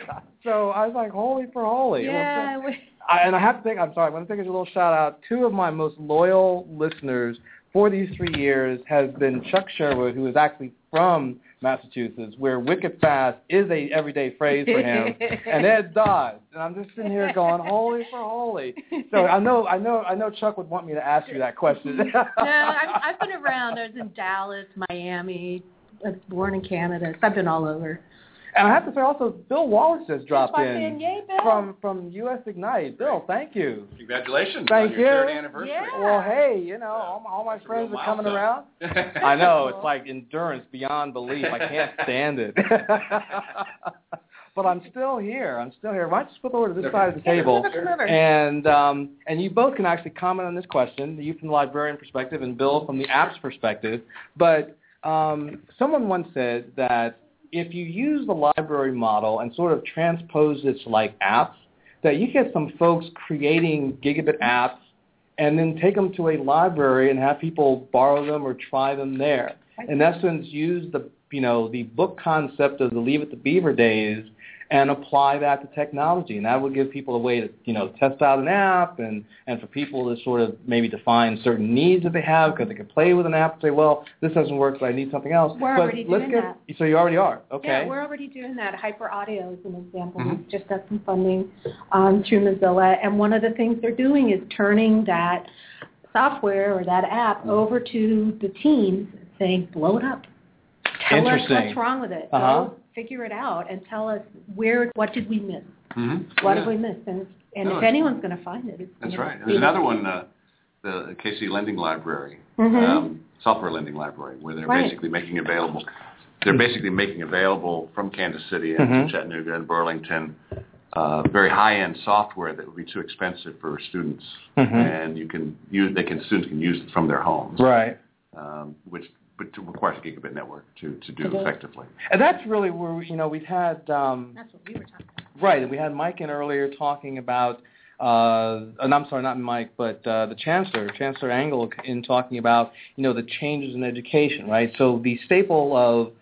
so I was like, holy for holy. Yeah. Well, I, and I have to take, I'm sorry, I want to take a little shout out. Two of my most loyal listeners for these three years has been Chuck Sherwood, who is actually from Massachusetts, where wicked fast is a everyday phrase for him, and Ed Dodds. And I'm just sitting here going, holy for holy. So I know, I know, I know Chuck would want me to ask you that question. no, I've, I've been around. I was in Dallas, Miami. I was born in Canada. So I've been all over. And I have to say also, Bill Wallace has dropped in in. Yay, Bill. from from US Ignite. Bill, thank you. Congratulations Thank on your third anniversary. Yeah. Well, hey, you know, all my, all my friends are coming around. I know it's like endurance beyond belief. I can't stand it. but I'm still here. I'm still here. Why don't you flip over to this side of the table? Come over, come over. And um, and you both can actually comment on this question, you from the librarian perspective and Bill from the apps perspective. But um, someone once said that if you use the library model and sort of transpose it to like apps, that you get some folks creating gigabit apps and then take them to a library and have people borrow them or try them there. In essence, use the you know the book concept of the Leave It to Beaver days and apply that to technology, and that would give people a way to you know test out an app and and for people to sort of maybe define certain needs that they have because they can play with an app and say, well, this doesn't work, but I need something else. We're but already let's doing get, So you already are okay. Yeah, we're already doing that. Hyper Audio is an example. Mhm. We've just got some funding um, through Mozilla, and one of the things they're doing is turning that software or that app over to the teams, saying, "Blow it up. Tell us what's wrong with it. Uh-huh. Go figure it out, and tell us where. What did we miss? Mm-hmm. What did we miss? And and No, if anyone's going to find it, it's That's right. be There's another one, uh, the KC Lending Library, Mhm. um, software lending library, where they're Right. basically making available. They're basically making available from Kansas City and Mhm. Chattanooga and Burlington uh, very high-end software that would be too expensive for students, Mhm. and you can use they can students can use it from their homes, Right. um, which but to, requires a gigabit network to to do To effectively. And that's really where you know we've had um, That's what we were talking about. right, and we had Mike in earlier talking about. Uh, and I'm sorry, not Mike, but uh, the chancellor, Chancellor Angle, in talking about you know the changes in education, right? So the staple of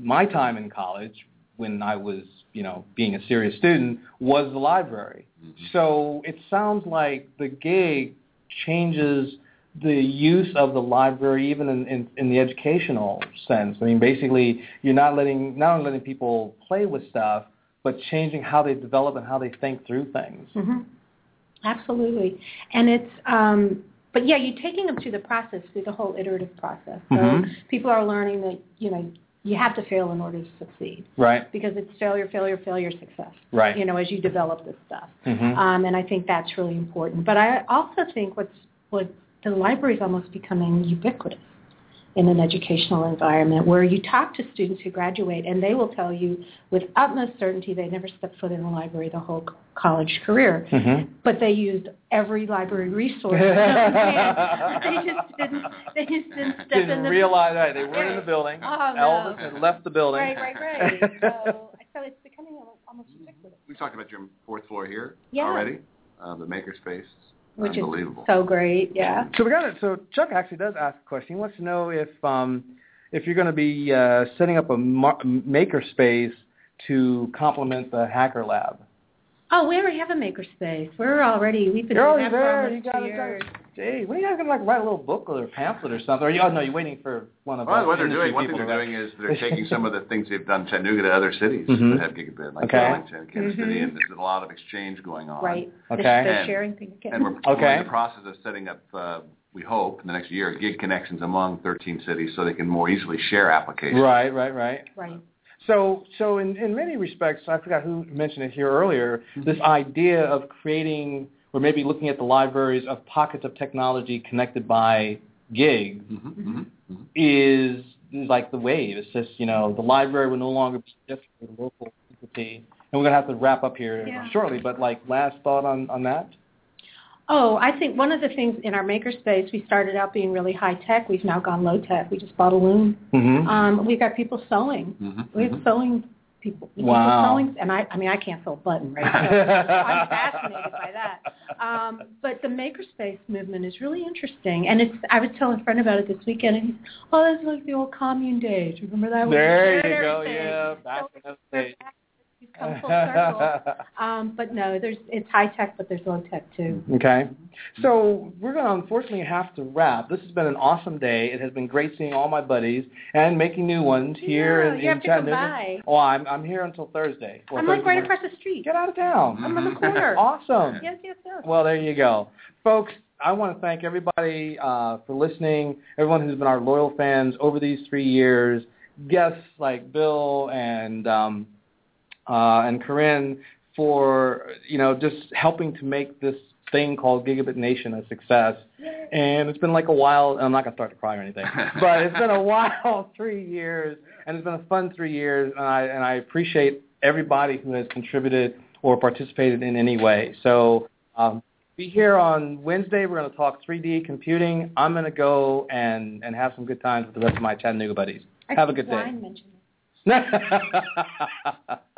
my time in college, when I was you know being a serious student, was the library. So it sounds like the gig changes the use of the library even in, in, in the educational sense. I mean, basically, you're not letting not only letting people play with stuff, but changing how they develop and how they think through things. hmm Absolutely, and it's um, but yeah, you're taking them through the process, through the whole iterative process. So Mhm. people are learning that you know you have to fail in order to succeed Right. because it's failure, failure, failure, success. Right. You know, as you develop this stuff, Mhm. um, and I think that's really important. But I also think what's what the library is almost becoming ubiquitous in an educational environment where you talk to students who graduate and they will tell you with utmost certainty they never stepped foot in a library the whole college career Mhm. but they used every library resource they just didn't they just didn't step in Didn't the realize right. They weren't in the building. Oh, no. Elvis had left the building. right right right so so it's becoming almost ubiquitous We talked about your fourth floor here Yeah. already, uh, the makerspace. Which is so great yeah So we got it. So Chuck actually does ask a question. He wants to know if um, if you're going to be uh, setting up a mar- maker space to complement the Hacker Lab. oh we already have a makerspace we're already we've been You're doing that for there. almost You two it. Years Hey, when are you guys going to like write a little booklet or pamphlet or something? Or you, oh no, you're waiting for one of Well, us what they're doing, one thing they're doing is they're taking some of the things they've done in Chattanooga to other cities Mhm. that have gigabit, like Okay. Burlington, Kansas City, Mhm. and there's a lot of exchange going on. right Okay. they're, they're And- sharing things Again. And we're, Okay. we're in the process of setting up, uh, we hope, in the next year, gig connections among 13 cities so they can more easily share applications. Right, right, right. right So, so in, in many respects, I forgot who mentioned it here earlier. This idea of creating, or maybe looking at the libraries of pockets of technology connected by gigs, hmm hmm hmm is, is like the wave. It's just you know the library will no longer be just a local entity, and we're gonna have to wrap up here Yeah. shortly. But like last thought on on that. Oh, I think one of the things in our makerspace, we started out being really high tech. We've now gone low tech. We just bought a loom. Mm-hmm. Um, we've got people sewing. hmm We have sewing people Wow. And I, I mean, I can't sew a button, right? So I'm fascinated by that. Um, but the makerspace movement is really interesting, and it's. I was telling a friend about it this weekend, and he's, oh, that's like the old commune days. Remember that? There you go. Yeah, back in those days. We've come full circle. Um, but no, there's it's high tech, but there's low tech too. Okay. So we're going to unfortunately have to wrap. This has been an awesome day. It has been great seeing all my buddies and making new ones here Yeah, in, you in have to come by. Oh, I'm I'm here until Thursday. Well, I'm like Thursday right morning. across the street. Get out of town. I'm on the corner. Awesome. Yes, yes, yes. Well, there you go. Folks, I want to thank everybody uh, for listening, everyone who's been our loyal fans over these three years, guests like Bill and um, uh, and Corinne for, you know, just helping to make this thing called Gigabit Nation a success. And it's been like a while, I'm not going to start to cry or anything, but it's been a while, three years, and it's been a fun three years, and I, and I appreciate everybody who has contributed or participated in any way. So um, be here on Wednesday. We're going to talk 3D computing. I'm going to go and, and have some good times with the rest of my Chattanooga buddies. I Have a good day. Brian mentioned it.